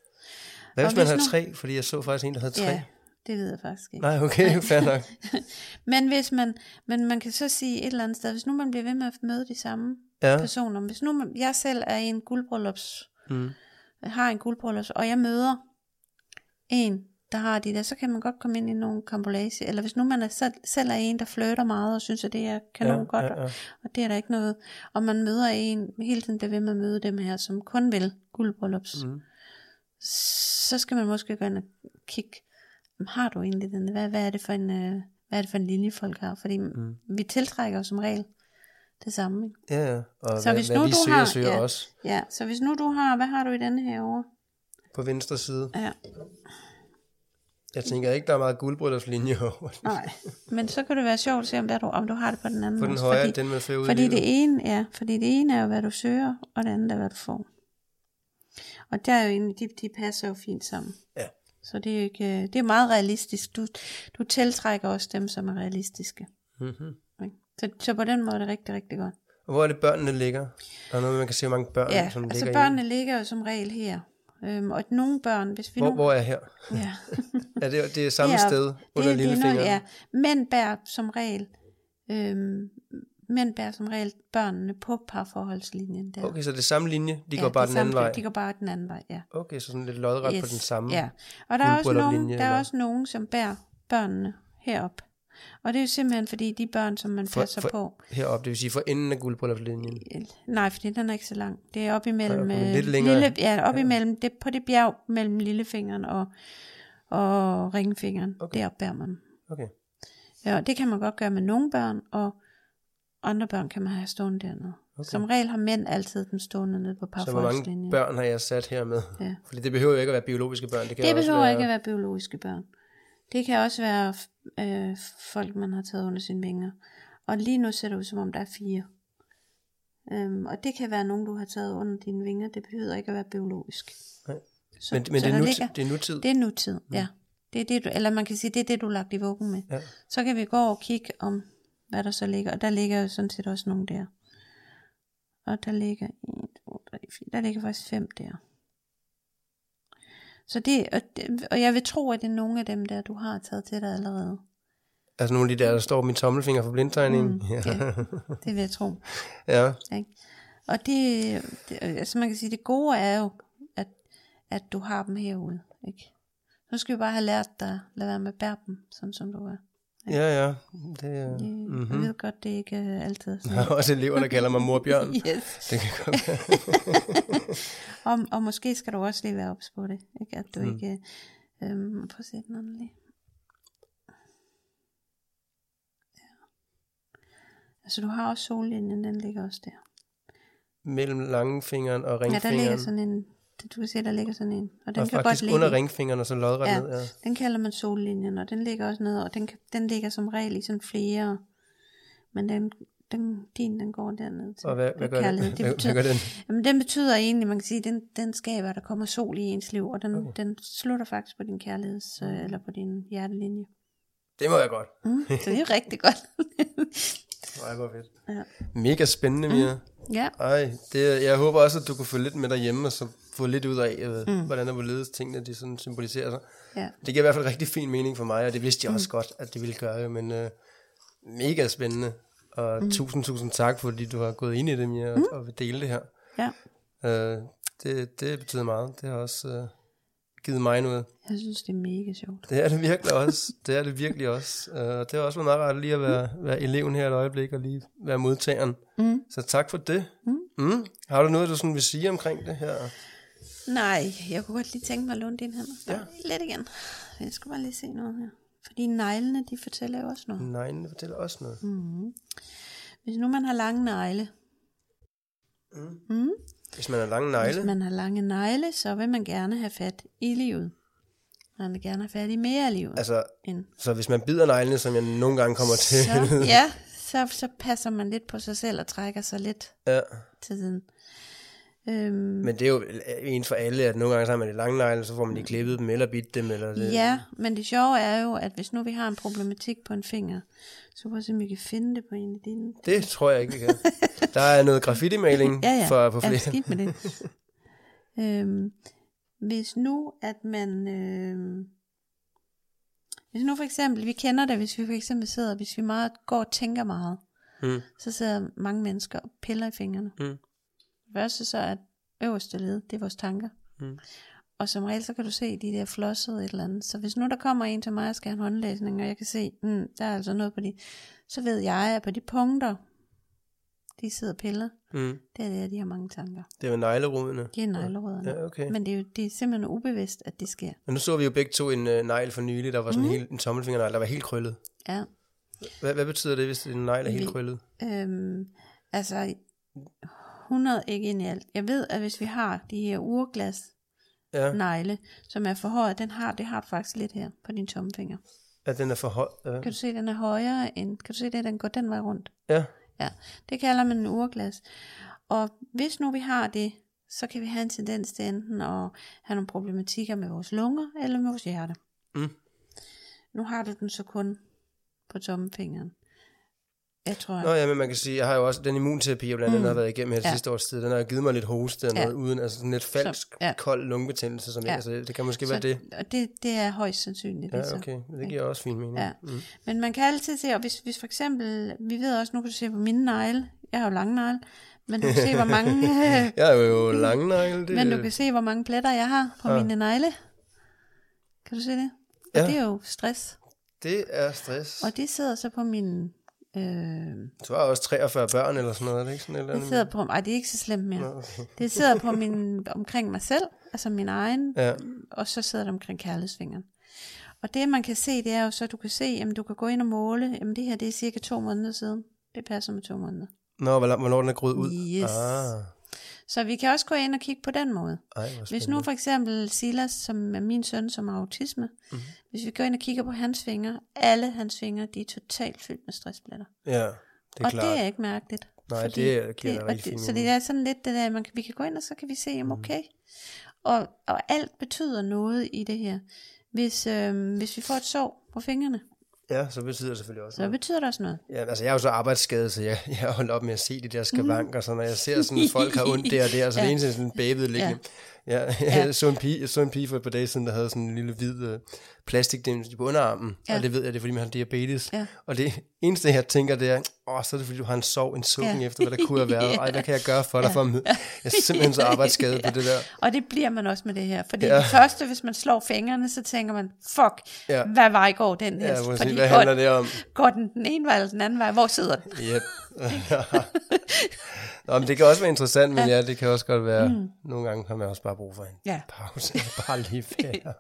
Hvad hvis man har nu- tre? Fordi jeg så faktisk en, der havde tre. Ja, det ved jeg faktisk ikke. Nej, okay, fair nok. Men hvis man, men man kan så sige et eller andet sted, hvis nu man bliver ved med at møde de samme Ja, personer, hvis nu man, jeg selv er i en guldbryllups, mm. har en guldbryllups, og jeg møder en, der har de der, så kan man godt komme ind i nogle kambolage, eller hvis nu man er selv, selv er en, der flytter meget, og synes, at det er kanon ja, godt, ja, ja. og det er der ikke noget, og man møder en, hele tiden bliver ved med at møde dem her, som kun vil guldbryllups, Mm. Så skal man måske gå ind og kigge, "Jamen, har du egentlig den, hvad, hvad er det for en, øh, hvad er det for en linje folk har, fordi mm. vi tiltrækker jo som regel det samme, ikke? Ja, ja. Og Så hvad, hvis hvad nu vi du søger, har- søger ja. også Ja, så hvis nu du har, hvad har du i denne her over? på venstre side. Ja, Jeg tænker ikke, der er meget guldbryllupslinje over. nej. Men så kan det være sjovt at se, om, hvad du, om du har det på den anden På den højre, fordi, den med i fordi det ene, ja, fordi det ene er jo, hvad du søger, og det andet er, hvad du får. Og der er jo egentlig, de, de passer jo fint sammen. Ja. Så det er ikke, øh, det er meget realistisk. Du, du tiltrækker også dem, som er realistiske. Mm-hmm. Så, så på den måde er det rigtig, rigtig godt. Og hvor er det børnene ligger? Der er noget, man kan se, hvor mange børn, Ja, som altså ligger børnene ligger jo som regel her. Øhm, og nogle børn, hvis vi i. Hvor, nu... hvor er jeg her? ja. Er det, det er samme Heroppe. sted under det, det er lillefingeren? ja. Mænd bærer som regel, øhm, mænd bærer som regel børnene på parforholdslinjen der. Okay, så det er samme linje, de ja, går bare den anden vej. De går bare den anden vej, ja. Okay, så sådan lidt lodret på den samme. Ja, og der er også nogen, guldbrylluplinje, der er eller? også nogen, som bærer børnene herop. Og det er jo simpelthen fordi, de børn, som man For- passer for- på, Heroppe, det vil sige for enden af guldbryllupslinjen. nej, fordi den er ikke så lang. Det er op imellem, okay, øh, lidt længere. lille, ja, op imellem, det, på det bjerg mellem lillefingeren og, og ringfingeren. Okay. Deroppe bærer man. Okay. Ja, det kan man godt gøre med nogle børn, og andre børn kan man have stående dernede. Okay. Som regel har mænd altid dem stående nede på Så hvor parforholdslinjen. mange børn har jeg sat her med? Ja. Fordi det behøver jo ikke at være biologiske børn. Det, kan Det behøver være... ikke at være biologiske børn. Det kan også være øh, folk, man har taget under sine vinger. Og lige nu ser det ud, som om der er fire. Øhm, og det kan være nogen, du har taget under dine vinger. Det behøver ikke at være biologisk. Nej. Så, Men, men så det, er der nu, ligger- det er nutid. det er nutid, mm. ja. Det er det, du, eller man kan sige, det er det, du er lagt i vuggen med. Ja. Så kan vi gå og kigge om, hvad der så ligger. Og der ligger jo sådan set også nogle der. Og der ligger 1, 2, 3, 4. Der ligger faktisk fem der. Så det, og, det, og jeg vil tro, at det er nogle af dem der, du har taget til dig allerede. Altså nogle af de der, der står min tommelfinger for blindtegningen. Mm, ja. ja. Det vil jeg tro. ja. Ikke? Og det, det, altså man kan sige, det gode er jo, at, at du har dem herude. Ikke? Nu skal vi bare have lært dig, lad være med at bære dem, sådan som du er. Ja, ja. Det, er- Mm. mhm. Jeg ved godt, det er ikke øh, altid sådan. er også elever, der kalder mig mor Bjørn. yes. Det kan godt. Og, og måske skal du også lige være ops på det. Ikke? At du Mm. ikke... Øhm, prøv at se den anden lige. Ja. Altså du har også sollinjen, den ligger også der. Mellem langfingeren og Ja, der ligger ringfingeren. sådan en... det- Du kan se, der ligger sådan en. Og den og kan godt ligge. under ringfingeren og så lodret Ja. ned. Ja. Den kalder man sollinjen, og den ligger også ned, og den, den ligger som regel i sådan flere. Men den, den, din, den går derned til. Og hvad, hvad gør den? Det Hvad, betyder, hvad gør den? Jamen, den betyder egentlig, man kan sige, den, den skaber, at der kommer sol i ens liv, og den, Okay. den slutter faktisk på din kærligheds, øh, eller på din hjertelinje. Det må være godt. Mm, så det er rigtig godt. Nej, hvor fedt. Ja. Mega spændende, Mia. ja, Ej, det, jeg håber også, at du kunne følge lidt med derhjemme, og så få lidt ud af, øh, mm. hvordan der hvorledes tingene de sådan symboliserer sig. ja. Det giver i hvert fald rigtig fin mening for mig, og det vidste jeg Mm. også godt, at det ville gøre, men øh, mega spændende. Og mm. tusind, tusind tak, fordi du har gået ind i det, Mia, og, mm. og vil dele det her. ja. Øh, det, det betyder meget. Det har også øh, givet mig noget. Jeg synes, det er mega sjovt. Det er det virkelig også. Det er det virkelig også. Øh, og det har også været meget rart lige at være, være eleven her et øjeblik, og lige være modtageren. Mm. Så tak for det. Mm. Mm. Har du noget, du sådan vil sige omkring det her? Nej, jeg kunne godt lige tænke mig at låne din hænder. Ja. Lidt igen. Jeg skal bare lige se noget her. Fordi neglene, de fortæller jo også noget. Det fortæller også noget. Mm. Hvis nu man har lange negle, Mm. mm. Hvis man har lange negle, hvis man har lange negle, så vil man gerne have fat i livet. Man vil gerne have fat i mere af livet. altså, end så hvis man bider neglene, som jeg nogle gange kommer til, så, ja, så, så passer man lidt på sig selv og trækker sig lidt ja. til siden. Øhm, men det er jo ens for alle, at nogle gange så har man de lange negle, så får man de klippet dem, eller bidt dem, eller det. Ja, men det sjove er jo, at hvis nu vi har en problematik på en finger, så prøv at se, om vi kan finde det på en af dine. Det tror jeg ikke, vi kan. Der er noget graffiti-maling Ja, ja. for på Ja, flere. skidt med det. øhm, hvis nu, at man... Øhm, hvis nu for eksempel, vi kender det, hvis vi for eksempel sidder, hvis vi meget går og tænker meget, Mm. så sidder mange mennesker og piller i fingrene. Mm. Første så er øverste led, det er vores tanker. Mm. Og som regel, så kan du se de der flossede et eller andet. Så hvis nu der kommer en til mig og skal have en håndlæsning, og jeg kan se, mm, der er altså noget på de, så ved jeg, at på de punkter, de sidder og piller, Mm. det er der, de har mange tanker. Det er jo neglerudene. De er neglerødderne. Ja, okay. Men det er jo det er simpelthen ubevidst, at det sker. Men nu så vi jo begge to en uh, negl for nylig, der var sådan Mhm. mm. helt, en tommelfingernegl, der var helt krøllet. Ja. Hvad, hvad betyder det, hvis en negl er helt Vi- krøllet? Øhm, altså, 100 ikke ind i alt. Jeg ved, at hvis vi har de her urglas Ja, negle, som er for høje, den har, det har du faktisk lidt her på din tommelfinger. at den er for høj. Ja. Kan du se, at den er højere end, kan du se det, den går den vej rundt? ja. Ja, det kalder man en urglas. Og hvis nu vi har det, så kan vi have en tendens til enten at have nogle problematikker med vores lunger eller med vores hjerte. Mm. Nu har du den så kun på tommelfingeren. Jeg tror, Nå ja, men man kan sige, jeg har jo også den immunterapi, jeg blandt andet Mm. har været igennem her det Ja. sidste års tid, den har givet mig lidt hoste og Ja. noget uden, altså sådan lidt falsk, ja. ja. kold lungebetændelse, som Ja. altså, det kan måske så, være det. Og det, det er højst sandsynligt. det så. Ja, okay, men det giver også fin mening. Ja. Mm. Men man kan altid se, og hvis, hvis for eksempel, vi ved også, nu kan du se på mine negle, jeg har jo lange negle, men du kan se, hvor mange, Jeg er jo lange negle, det men du kan se, hvor mange pletter jeg har på Ja. mine negle. Kan du se det? Og Ja. det er jo stress. det er stress. Og det sidder så på min... Øh, Du har også 43 børn eller sådan noget, er det ikke sådan et eller det andet? sidder på... Ej, det er ikke så slemt mere. Nå. Det sidder på min, omkring mig selv, altså min egen, Ja, og så sidder det omkring kærlighedsfingeren. Og det man kan se, det er jo så, at du kan se, jamen du kan gå ind og måle, jamen det her det er cirka to måneder siden. Det passer med to måneder. Nå, hvor- hvornår den er groet ud? Yes. Ah, Så vi kan også gå ind og kigge på den måde. ej, Hvis nu for eksempel Silas, som er min søn, som har autisme, Mhm. mm-hmm. hvis vi går ind og kigger på hans fingre, alle hans fingre, de er totalt fyldt med stresspletter. Ja, det er og klart. det er ikke mærkeligt. Nej, det giver og rigtig det, Så det er sådan lidt det der, man, kan- vi kan gå ind, og så kan vi se, Mhm. jamen okay. Og, og alt betyder noget i det her. Hvis, øhm, hvis vi får et sår på fingrene, Ja, så betyder det selvfølgelig også så noget. betyder det også noget. Ja, altså jeg er jo så arbejdsskadet, så jeg, jeg holdt op med at se de der skavanker, så når jeg ser sådan, at folk har ondt der og der, så Ja. det eneste sådan en baby liggende. Ja, Ja. jeg så en pige, jeg så en pige for et par dage siden, der havde sådan en lille hvid øh, plastikdims på underarmen. Ja. Ja. Og det ved jeg, det er fordi, man har diabetes. Ja. Og det eneste, jeg tænker, det er, åh, så er det fordi, du har en sov, en sukken Ja. ja. efter, hvad der kunne have været. Ej, hvad kan jeg gøre for dig Ja. for at? Jeg er simpelthen så arbejdsskadet på det der. Og det bliver man også med det her. Fordi Ja. det første, hvis man slår fingrene, så tænker man, fuck, Ja. hvad var i går den her? Ja, fordi hvad går, handler det om? går den den ene vej eller den anden vej? Hvor sidder den? Yep. Nå, men det kan også være interessant, men ja, det kan også godt være, mm. nogle gange har man også bare brug for en Ja. pause. Bare lige være.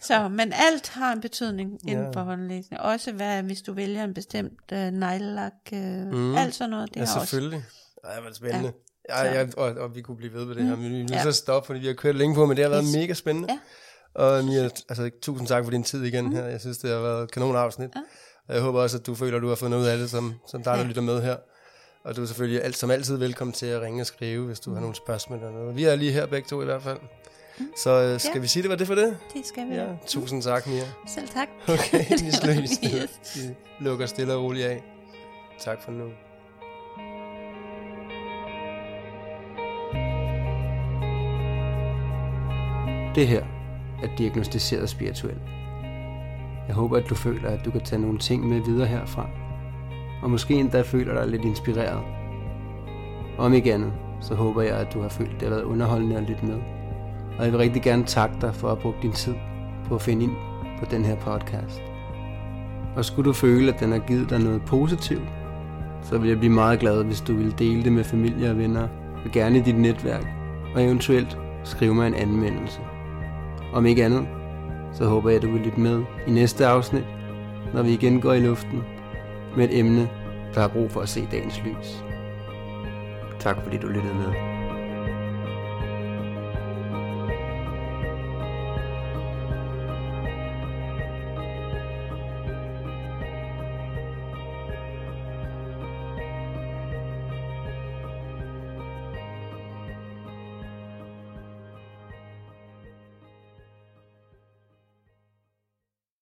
Så, men alt har en betydning inden Ja. for håndlæsning. Også hvad, hvis du vælger en bestemt uh, neglelak, uh, mm. alt sådan noget. Det Ja, har også. selvfølgelig. Ej, hvor er spændende. Ja. Ja, ja, og, og, vi kunne blive ved med det her, men vi er nødt Ja. til at stoppe, fordi vi har kørt længe på, men det har været Yes. mega spændende. Ja. Og Mia, altså, tusind tak for din tid igen her. Jeg synes, det har været et kanon afsnit. Ja. Og jeg håber også, at du føler, at du har fået noget ud af det, som, som dig, der Ja. lytter med her. Og du er selvfølgelig alt, som altid velkommen til at ringe og skrive, hvis du har nogle spørgsmål eller noget. Vi er lige her begge to i hvert fald. Så øh, skal Mm. Ja. vi sige, det var det for det? Det skal vi. Ja, tusind tak, Mia. Selv tak. Okay, vi, Yes. vi lukker stille og roligt af. Tak for nu. Det her er diagnostiseret spirituelt. Jeg håber, at du føler, at du kan tage nogle ting med videre herfra. Og måske endda føler dig lidt inspireret. Om ikke andet, så håber jeg, at du har følt, at det har været underholdende at lytte med. Og jeg vil rigtig gerne takke dig for at bruge din tid på at finde ind på den her podcast. Og skulle du føle, at den har givet dig noget positivt, så vil jeg blive meget glad, hvis du vil dele det med familie og venner, og gerne i dit netværk, og eventuelt skrive mig en anmeldelse. Om ikke andet, så håber jeg, at du vil lytte med i næste afsnit, når vi igen går i luften med et emne, der har brug for at se dagens lys. Tak fordi du lyttede med.